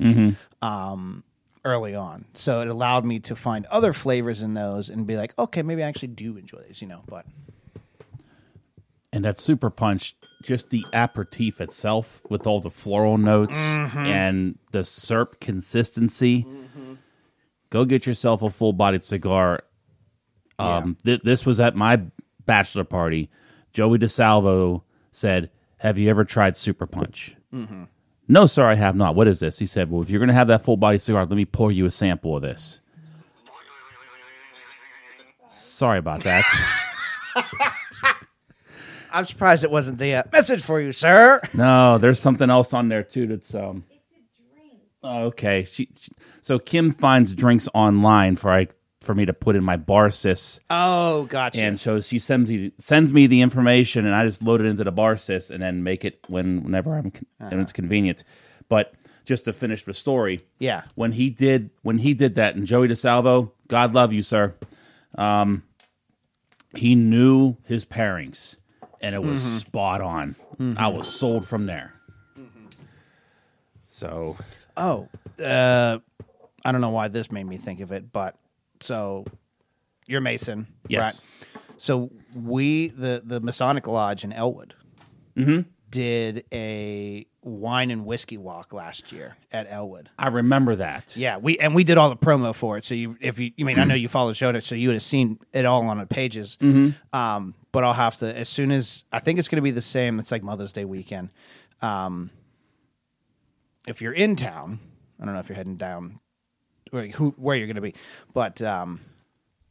B: um, early on. So it allowed me to find other flavors in those and be like, okay, maybe I actually do enjoy these, you know. But
C: and that super punch, just the aperitif itself with all the floral notes mm-hmm. and the syrup consistency. Mm-hmm. Go get yourself a full bodied cigar. Um, th- this was at my bachelor party. Joey DeSalvo said, "Have you ever tried Super Punch?" Mm-hmm. No, sir, I have not. What is this? He said, "Well, if you're going to have that full body cigar, let me pour you a sample of this." [laughs] Sorry about that. [laughs]
B: I'm surprised it wasn't the uh, message for you, sir.
C: no, there's something else on there too. That's um.
D: It's a drink.
C: Oh, okay. She, she- so Kim finds drinks online for I for me to put in my Barsys,
B: Oh, gotcha.
C: and so she sends me sends me the information, and I just load it into the Barsys and then make it when whenever I'm con- when it's convenient. But just to finish the story,
B: Yeah.
C: when he did when he did that, and Joey DeSalvo, God love you, sir. Um, he knew his pairings, and it was spot on. I was sold from there. So
B: Oh, uh, I don't know why this made me think of it, but so you're Mason,
C: Yes.
B: right? So we the the Masonic Lodge in Elwood
C: Mm-hmm.
B: did a wine and whiskey walk last year at Elwood.
C: I remember that.
B: Yeah, we and we did all the promo for it. So you, if you, you mean, I know you [clears throat] follow the show notes, so you would have seen it all on the pages. Um, but I'll have to as soon as I think it's going to be the same. It's like Mother's Day weekend. Um, if you're in town, I don't know if you're heading down, or who where you're going to be, but um,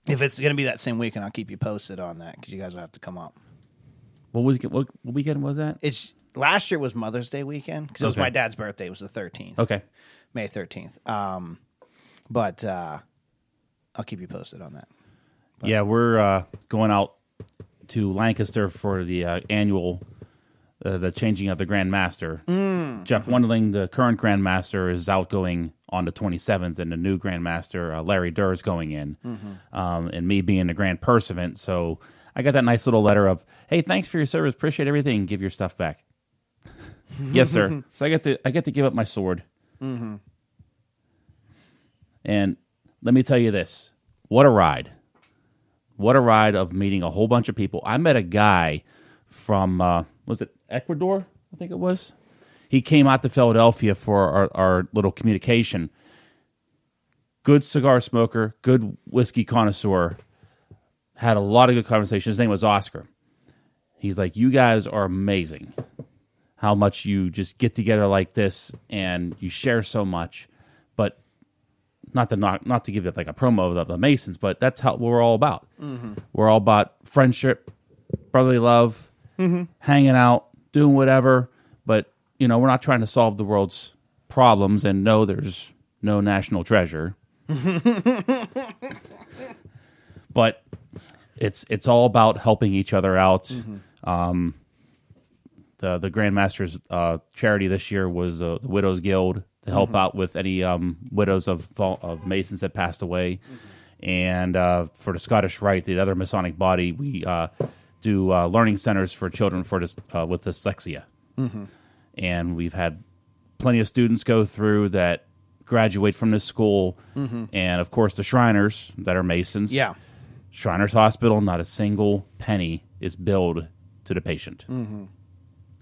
B: if it's going to be that same weekend, I'll keep you posted on that because you guys will have to come up.
C: What was what, what weekend was that?
B: It's last year was Mother's Day weekend because it was
C: Okay.
B: my dad's birthday. It was the 13th.
C: Okay.
B: May 13th. Um, but uh, I'll keep you posted on that.
C: Yeah, we're uh, going out to Lancaster for the uh, annual, uh, the changing of the Grand Master. Jeff Wonderling, the current Grand Master, is outgoing on the 27th, and the new Grand Master, uh, Larry Derr, is going in. Um, and me being the Grand Pursuivant, so I got that nice little letter of, "Hey, thanks for your service, appreciate everything, give your stuff back." [laughs] yes, sir. So I get to I get to give up my sword. And let me tell you this: what a ride! What a ride of meeting a whole bunch of people. I met a guy from uh, was it Ecuador? I think it was. He came out to Philadelphia for our, our little communication. Good cigar smoker, good whiskey connoisseur. Had a lot of good conversations. His name was Oscar. He's like, "You guys are amazing. How much you just get together like this and you share so much." Not to not not to give it like a promo of the, Masons, but that's how we're all about. We're all about friendship, brotherly love, hanging out, doing whatever. But you know, we're not trying to solve the world's problems. And no, there's no national treasure. [laughs] but it's it's all about helping each other out. Um, the the Grandmaster's uh, charity this year was uh, the Widows Guild to help out with any um, widows of of Masons that passed away, and uh, for the Scottish Rite, the other Masonic body, we uh, do uh, learning centers for children for dys- uh, with dyslexia, and we've had plenty of students go through that graduate from this school, and of course the Shriners that are Masons,
B: Yeah.
C: Shriners Hospital, not a single penny is billed to the patient.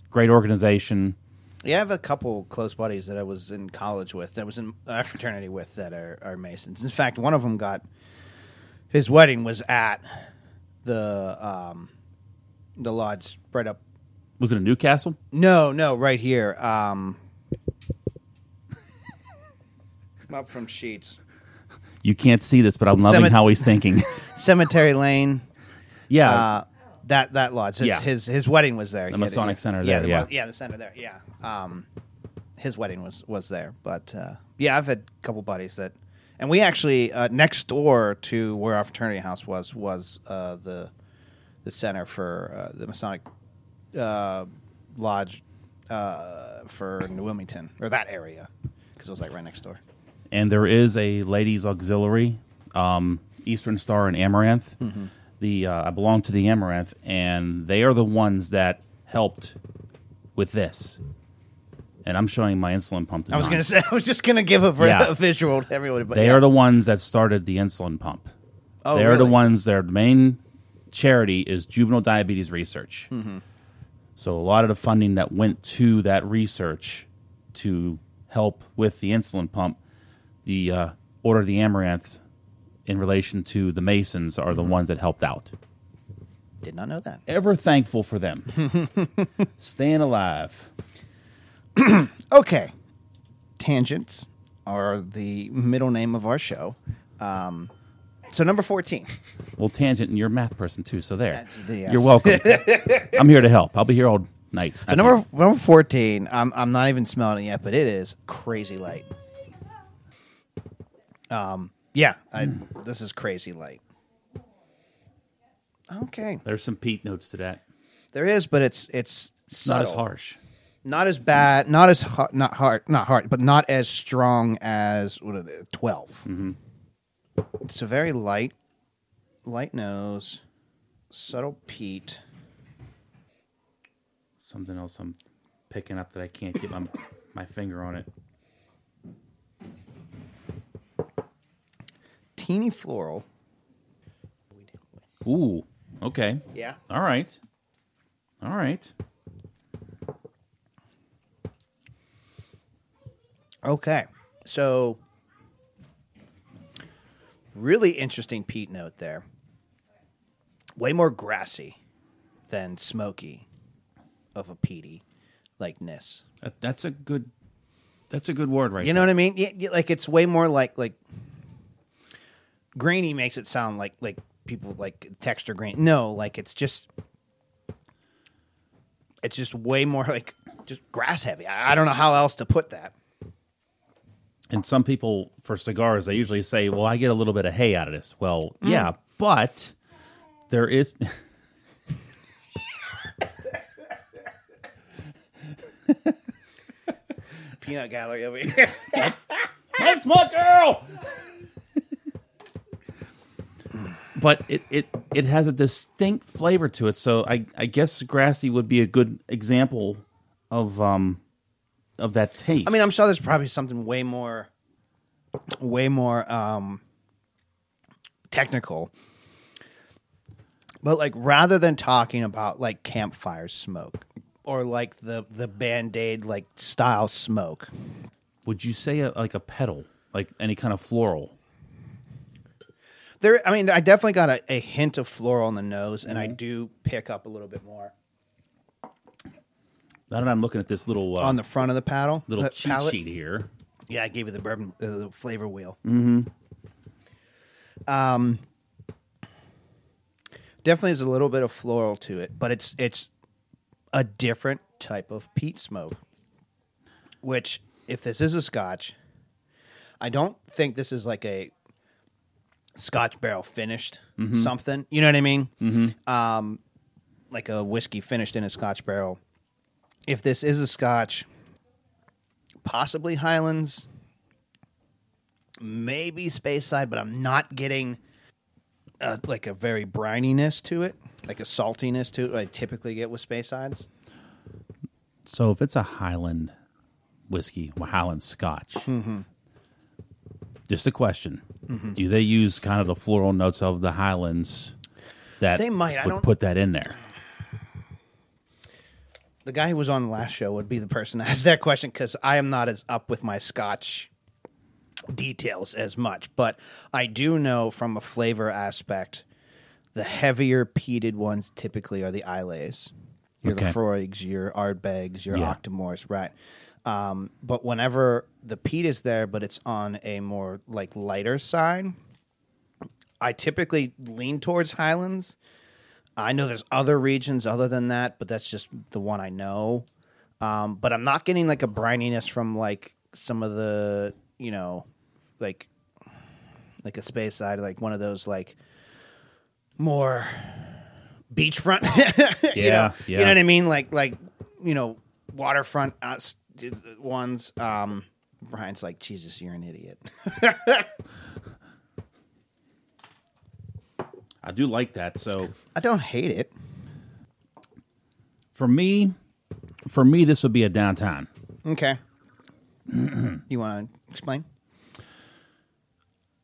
C: Great organization.
B: Yeah, I have a couple close buddies that I was in college with, that I was in a fraternity with, that are, are Masons. In fact, one of them got his wedding was at the um, the lodge right up.
C: Was it in New Castle?
B: No, no, right here. Um, up from Sheetz,
C: You can't see this, but I'm loving
B: Cemet-
C: how he's thinking. [laughs]
B: Cemetery Lane.
C: yeah.
B: Uh, that that lodge. His,
C: Yeah.
B: his his wedding was there.
C: The
B: He
C: Masonic
B: yeah,
C: Center
B: Yeah,
C: there,
B: the,
C: yeah.
B: yeah, the center there. Yeah. Um, his wedding was was there, but uh, yeah, I've had a couple buddies that, and we actually uh, next door to where our fraternity house was was uh, the the center for uh, the Masonic uh, lodge uh, for New Wilmington or that area because it was like right next door.
C: and there is a ladies auxiliary, um, Eastern Star and Amaranth.
B: Mm-hmm.
C: The uh, I belong to the Amaranth, and they are the ones that helped with this. And I'm showing my insulin pump.
B: To I was
C: design.
B: gonna say [laughs] I was just gonna give a,
C: Yeah.
B: a visual to everybody, but
C: They
B: yeah.
C: are the ones that started the insulin pump.
B: Oh,
C: they are the ones. Their main charity is juvenile diabetes research.
B: Mm-hmm.
C: So a lot of the funding that went to that research to help with the insulin pump, the uh, Order of the Amaranth, in relation to the Masons, are
B: Mm-hmm.
C: the ones that helped out.
B: did not know that.
C: Ever thankful for them, [laughs] staying alive. [clears throat]
B: Okay. Tangents are the middle name of our show. Um, so number 14.
C: Well, tangent, and you're a math person too, so there.
B: The- yes.
C: You're welcome. [laughs] I'm here to help. I'll be here all night.
B: So number number 14, I'm, I'm not even smelling it yet, but it is crazy light. Um, yeah, I, this is crazy light. Okay.
C: There's some peat notes to that.
B: There is, but it's it's
C: Not
B: subtle.
C: as harsh.
B: Not as bad, not as hu- not hard, not hard, but not as strong as what it is, 12.
C: Mm-hmm.
B: It's a very light, light nose, subtle peat.
C: Something else I'm picking up that I can't get my my finger on it.
B: Teeny floral.
C: Ooh. Okay.
B: Yeah.
C: All right. All right.
B: Okay. So, really interesting peat note there. Way more grassy than smoky of a peaty likeness.
C: That, that's a good. That's a good word, right?
B: You know what I mean? Yeah, yeah, like it's way more like like grainy makes it sound like like people like texture grain. No, like it's just it's just way more like just grass heavy. I, I don't know how else to put that.
C: And some people for cigars, they usually say, "Well, I get a little bit of hay out of this." Well, mm. yeah, but there is. [laughs]
B: Peanut gallery over here.
C: That's my girl. [laughs] but it, it it has a distinct flavor to it. So I I guess grassy would be a good example of um of that taste.
B: I mean, I'm sure there's probably something way more, way more um, technical. But like, rather than talking about like campfire smoke or like the the band aid like style smoke,
C: would you say a, like a petal, like any kind of floral?
B: There. I mean, I definitely got a, a hint of floral on the nose, and I do pick up a little bit more
C: Now that I'm looking at this little uh,
B: on the front of the paddle,
C: little
B: the
C: cheat
B: palate.
C: sheet here,
B: Yeah, I gave you the bourbon, uh, the flavor wheel. Mm-hmm. Um, definitely has a little bit of floral to it, but it's it's a different type of peat smoke. Which, if this is a Scotch, I don't think this is like a Scotch barrel finished something. You know what I mean? Mm-hmm. Um, like a whiskey finished in a Scotch barrel. If this is a Scotch, possibly Highlands, maybe Speyside, but I'm not getting uh, like a very brininess to it, like a saltiness to it. I typically get with Speysides.
C: So if it's a Highland whiskey, Highland Scotch,
B: Mm-hmm.
C: Just a question: Do they use kind of the floral notes of the Highlands that
B: They might, I don't-
C: put that in there?
B: The guy who was on the last show would be the person to [laughs] ask that question because I am not as up with my Scotch details as much, but I do know from a flavor aspect, the heavier peated ones typically are the Islays. Your
C: Okay.
B: Laphroaigs, your Ardbegs, your
C: Yeah.
B: Octomores, right? Um, but whenever the peat is there, but it's on a more like lighter side, I typically lean towards Highlands. I know there's other regions other than that, but that's just the one I know. Um, but I'm not getting like a brininess from like some of the, you know, like like a Speyside, like one of those like more beachfront. [laughs] you
C: Yeah,
B: know,
C: yeah.
B: You know what I mean? Like like you know waterfront uh, ones. Um, Brian's like, Jesus, you're an idiot. [laughs]
C: I do like that. So
B: I don't hate it.
C: for me, for me, this would be a downtown.
B: Okay. [clears throat] you want to explain?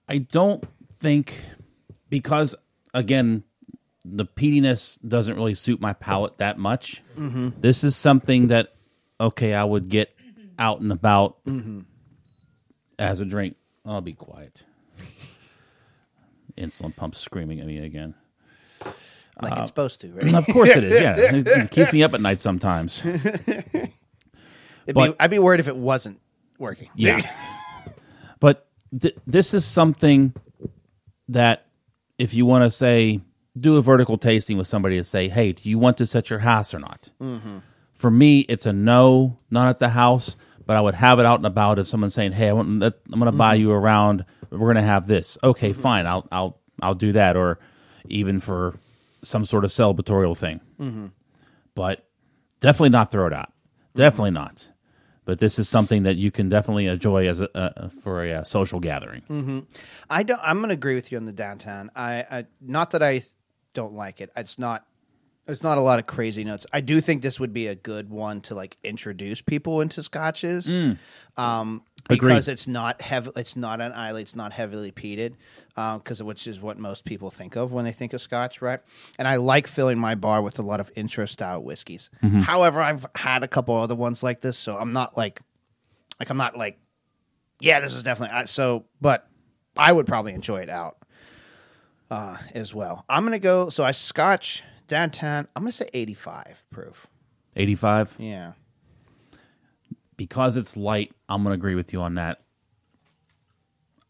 C: I don't think because again, the peatiness doesn't really suit my palate that much. This is something that okay, I would get out and about as a drink. I'll be quiet. Insulin pump screaming at me again.
B: Like it's uh, supposed to, right?
C: Of course it is. Yeah, it, [laughs] it keeps me up at night sometimes.
B: It'd be,
C: But-
B: I'd be worried if it wasn't working.
C: Yeah. [laughs] but th- this is something that if you want to say, do a vertical tasting with somebody to say, hey, do you want this at your house or not? Mm-hmm. For me, it's a no, not at the house, but I would have it out and about if someone's saying, hey, I want, I'm going to buy you around. We're going to have this. Okay, fine. I'll, I'll, I'll do that. Or even for some sort of celebratorial thing. But definitely not throw it out. Definitely not but this is something that you can definitely enjoy as a uh, for a uh, social gathering.
B: I don't. I'm going to agree with you on the downtown. I, I not that I don't like it. It's not. It's not a lot of crazy notes. I do think this would be a good one to like introduce people into scotches, um,
C: Agreed.
B: because it's not heavy. It's not an Islay. It's not heavily peated, because which is what most people think of when they think of scotch, right? And I like filling my bar with a lot of intro style whiskeys. However, I've had a couple other ones like this, so I'm not like, like I'm not like yeah, this is definitely I- so. But I would probably enjoy it out uh, as well. I'm gonna go. So I Scotch downtown. I'm gonna say 85 proof.
C: 85
B: Yeah,
C: because it's light. I'm going to agree with you on that.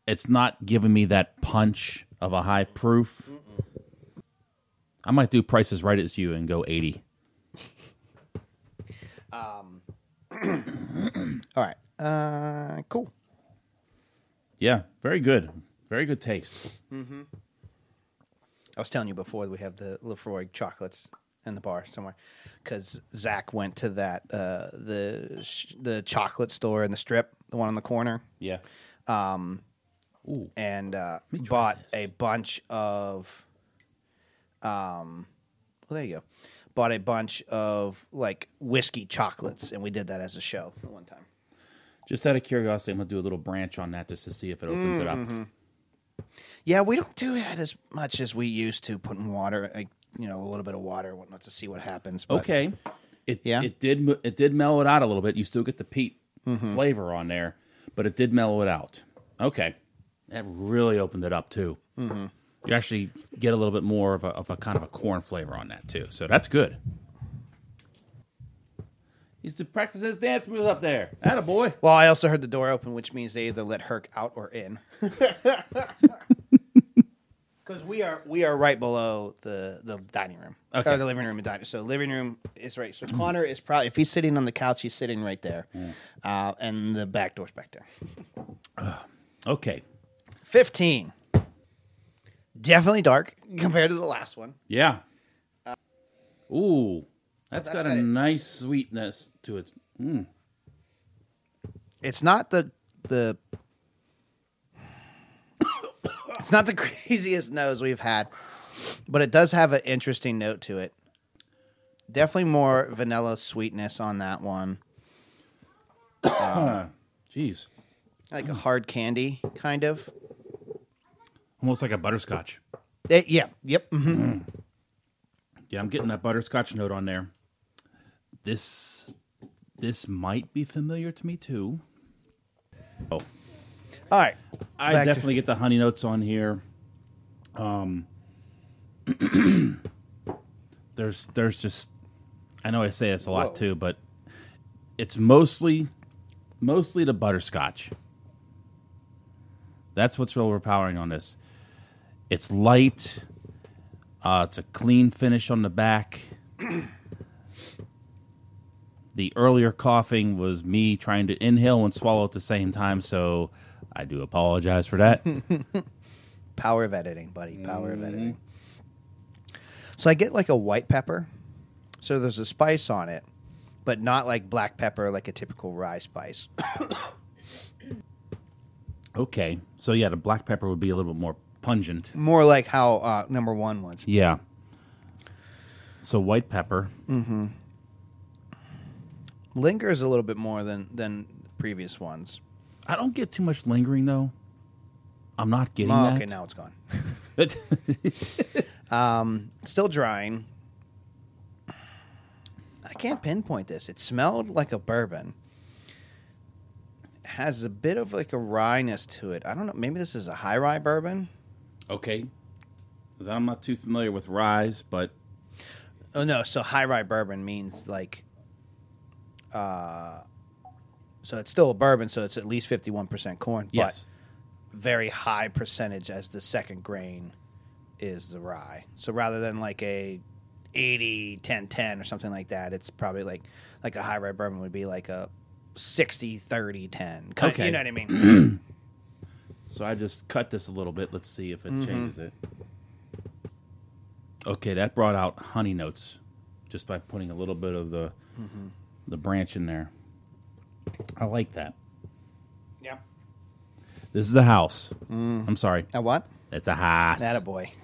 C: It's not giving me that punch of a high proof. I might do prices right as you and go 80. [laughs]
B: um [clears throat] all right. Uh, cool.
C: Yeah, very good. Very good taste.
B: I was telling you before we have the Laphroaig chocolates in the bar somewhere because Zach went to that uh, the sh- the chocolate store in the strip, the one on the corner.
C: Yeah.
B: and uh,
C: me try
B: bought
C: this.
B: a bunch of um well there you go bought a bunch of like whiskey chocolates and we did that as a show at one time
C: Just out of curiosity, I'm going to do a little branch on that just to see if it opens it up.
B: Yeah we don't do that as much as we used to putting water like you know a little bit of water and whatnot to see what happens but
C: Okay. It
B: Yeah?
C: it did it did mellow it out a little bit. You still get the peat
B: Mm-hmm.
C: flavor on there, but it did mellow it out. Okay. That really opened it up too.
B: Mm-hmm.
C: You actually get a little bit more of a, of a kind of a corn flavor on that too. So that's good. He's to practice his dance moves up there. Atta boy.
B: well i also heard the door open which means they either let herc out or in [laughs] because we are we are right below the the dining room
C: Okay.
B: or the living room and dining so living room is right so connor is probably if he's sitting on the couch he's sitting right there uh, and the back door's back there [sighs]
C: Okay.
B: 15 definitely dark compared to the last one
C: Yeah. Ooh. That's
B: that's
C: got
B: got
C: a
B: it.
C: nice sweetness to it. Mm.
B: it's not the the it's not the [coughs] craziest nose we've had but it does have an interesting note to it definitely more vanilla sweetness on that one [coughs]
C: Jeez.
B: like a hard candy kind of
C: Almost like a butterscotch.
B: Eh, yeah yep mhm.
C: Yeah, I'm getting that butterscotch note on there. This this might be familiar to me too. Oh,
B: All right.
C: I
B: Back to-
C: definitely get the honey notes on here. Um, [clears throat] there's there's just I know I say this a lot
B: Whoa.
C: too, but it's mostly mostly the butterscotch. That's what's real overpowering on this. It's light. Uh, it's a clean finish on the back. [clears throat] the earlier coughing was me trying to inhale and swallow at the same time, so I do apologize for that. [laughs]
B: Power of editing, buddy. Power of editing. So I get like a white pepper. So there's a spice on it, but not like black pepper, like a typical rye spice. [coughs]
C: okay, so yeah, the black pepper would be a little bit more pungent.
B: More like how uh, number one was.
C: Yeah. So white pepper.
B: Lingers a little bit more than than previous ones.
C: I don't get too much lingering though. I'm not getting
B: Oh,
C: that.
B: okay, now it's gone.
C: now. [laughs]
B: Um, still drying. I can't pinpoint this. It smelled like a bourbon. Has a bit of like a ryeness to it. I don't know. Maybe this is a high rye bourbon.
C: Okay, I'm not too familiar with rise, but
B: Oh no, so high rye bourbon means like uh so it's still a bourbon, so it's at least fifty one percent corn,
C: yes.
B: but very high percentage as the second grain is the rye. So rather than like a 80 10 10 or something like that, it's probably like like a high rye bourbon would be like a 60 30 10. Kind-
C: Okay.
B: You know what I mean? [clears throat]
C: So I just cut this a little bit. Let's see if it
B: Mm-hmm.
C: changes it. Okay, that brought out honey notes just by putting a little bit of the
B: Mm-hmm.
C: The branch in there. I like that.
B: yeah.
C: This is a house. Mm. I'm sorry.
B: A what?
C: It's a house.
B: That a boy. [laughs]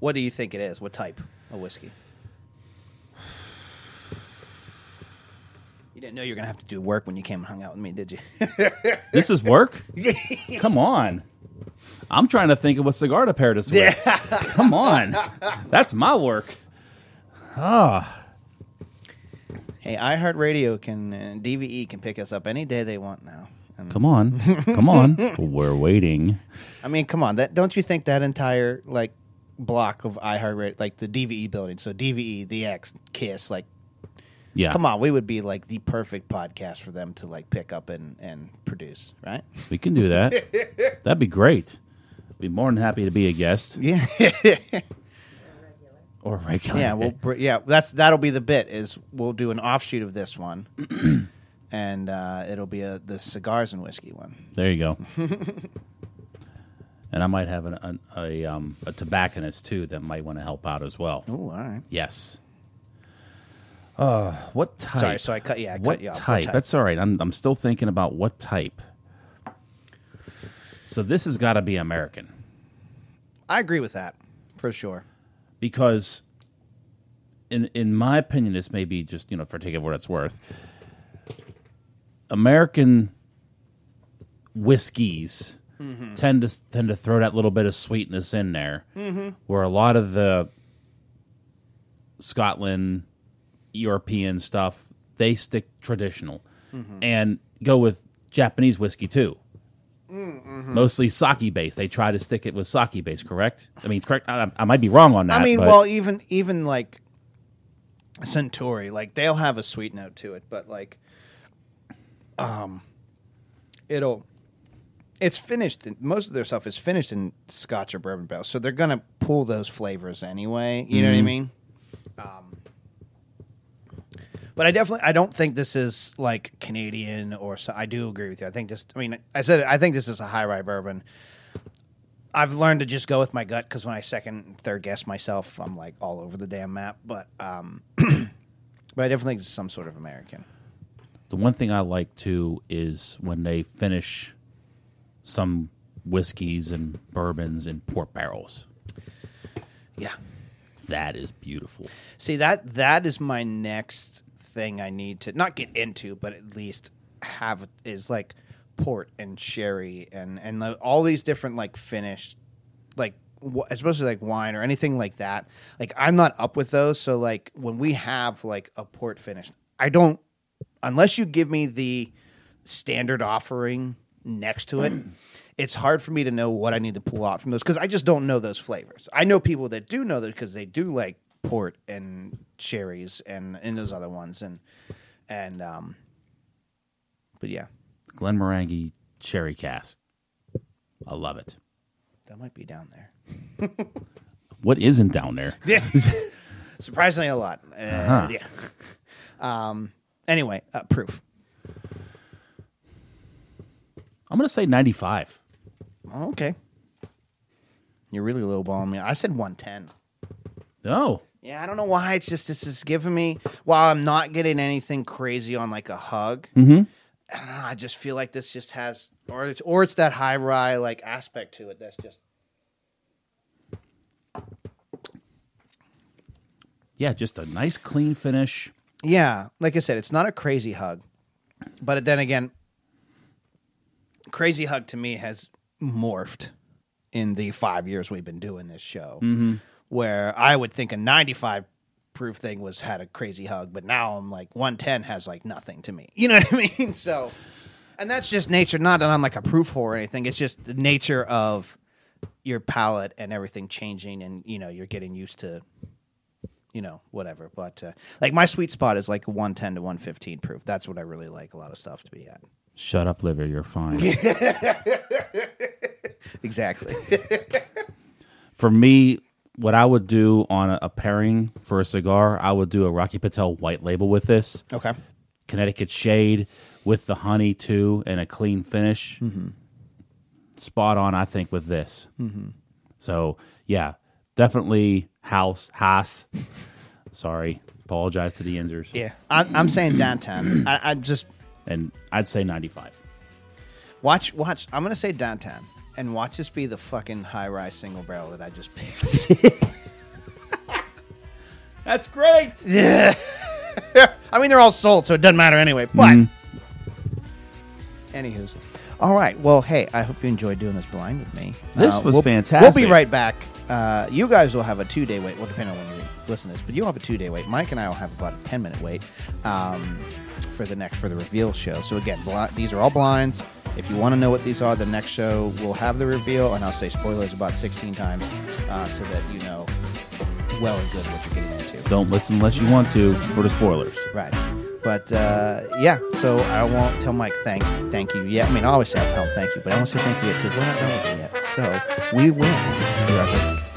B: what do you think it is? What type of whiskey? You didn't know you were gonna have to do work when you came and hung out with me, did you? [laughs]
C: This is work? [laughs] Come on. I'm trying to think of what cigar to pair this with. Come on. That's my work. Ah.
B: hey, iHeartRadio can uh, and DVE can pick us up any day they want now. And,
C: Come on. Come on. [laughs] We're waiting.
B: I mean, come on, that don't you think that entire like block of iHeartRadio, like the DVE building, so DVE, the X, Kiss, like
C: Yeah.
B: come on, we would be like the perfect podcast for them to like pick up and and produce, right?
C: We can do that. [laughs] That'd be great. I'd be more than happy to be a guest
B: Yeah. [laughs]
C: or regular.
B: Yeah, we'll br- yeah, that's that'll be the bit is we'll do an offshoot of this one, [clears throat] and uh, it'll be a the cigars and whiskey one.
C: There you go. [laughs] and I might have an, an, a um, a tobacconist too that might want to help out as well.
B: Oh, all right.
C: Yes. Uh, what type?
B: Sorry, so I cut. Yeah, I
C: what
B: cut you off. What
C: type? That's all right. I'm I'm still thinking about what type. So this has got to be American
B: I agree with that for sure.
C: Because, in in my opinion, this may be just you know for take it what it's worth. American whiskeys mm-hmm. tend to tend to throw that little bit of sweetness in there, mm-hmm. where a lot of the Scotland, European stuff they stick traditional mm-hmm. and go with Japanese whiskey too. Mostly sake based. They try to stick it with sake based. Correct? I mean, correct. I, I might be wrong on that.
B: I mean,
C: but-
B: well, even even like Suntory, like they'll have a sweet note to it, but like, um, it'll. It's finished. Most of their stuff is finished in Scotch or bourbon barrels, so they're gonna pull those flavors anyway. You know what I mean? Um, but I definitely, I don't think this is like Canadian or. So, I do agree with you. I think this. I mean, I said I think this is a high rye bourbon. I've learned to just go with my gut because when I second, third guess myself, I'm like all over the damn map. But um, [clears throat] but I definitely think it's some sort of American.
C: The one thing I like too is when they finish some whiskeys and bourbons in port barrels.
B: Yeah.
C: That is beautiful.
B: See that that is my next thing I need to not get into, but at least have is like port and sherry and and the, all these different like finished like w- especially like wine or anything like that. Like I'm not up with those, so like when we have like a port finished, I don't unless you give me the standard offering next to it, [clears throat] it's hard for me to know what I need to pull out from those because I just don't know those flavors. I know people that do know that because they do like port and cherries and and those other ones and and um, but yeah,
C: Glen Morangi sherry cask. I love it.
B: that might be down there. [laughs]
C: What isn't down there? [laughs]
B: Yeah, [laughs] surprisingly a lot. Uh,
C: Uh-huh.
B: Yeah. Um. Anyway, uh, proof.
C: I'm to say 95.
B: Oh, okay. You're really lowballing me. I said 110.
C: Oh,
B: Yeah, I don't know why. It's just this is giving me while I'm not getting anything crazy on like a hug. Mm-hmm. I don't know. I just feel like this just has, or it's or it's that high rye like aspect to it. That's just
C: yeah, just a nice clean finish.
B: yeah. Like I said, it's not a crazy hug, but then again, crazy hug to me has morphed in the five years we've been doing this show. Mm-hmm. Where I would think a 95 proof thing was had a crazy hug, but now I'm like 110 has like nothing to me. You know what I [laughs] mean? So, and that's just nature. Not that I'm like a proof whore or anything. It's just the nature of your palate and everything changing, and you know you're getting used to, you know, whatever. But uh, like my sweet spot is like 110 to 115 proof. That's what I really like. A lot of stuff to be at.
C: Shut up, liver. You're fine. [laughs] [laughs]
B: Exactly.
C: for me, what I would do on a, a pairing for a cigar, I would do a Rocky Patel white label with this.
B: okay.
C: Connecticut shade with the honey too and a clean finish.
B: Mm-hmm.
C: Spot on, I think, with this. So yeah, definitely house Haas. Sorry, apologize to the Yinzers.
B: Yeah, I'm, I'm saying downtown. I, I just
C: and I'd say ninety five.
B: watch, watch. I'm gonna say downtown, and watch this be the fucking high rise single barrel that I just picked. [laughs]
C: That's great.
B: yeah. [laughs] I mean, they're all sold, so it doesn't matter anyway. But, anywho's, all right. Well, hey, I hope you enjoyed doing this blind with me.
C: This
B: Uh,
C: was
B: we'll-
C: fantastic.
B: We'll be right back. Uh, you guys will have a two day wait. Well, depending on when you listen to this, but you'll have a two day wait. Mike and I will have about a ten minute wait um, for the next for the reveal show. So again, bli- these are all blinds. If you want to know what these are, the next show we'll have the reveal, and I'll say spoilers about sixteen times, uh, so that you know well and good what you're getting into.
C: Don't listen unless you want to for the spoilers.
B: Right. But uh, yeah, so I won't tell Mike thank thank you yet. I mean, I always say I'll tell him thank you, but I won't say thank you yet because we're not done with it yet. So we will be right back.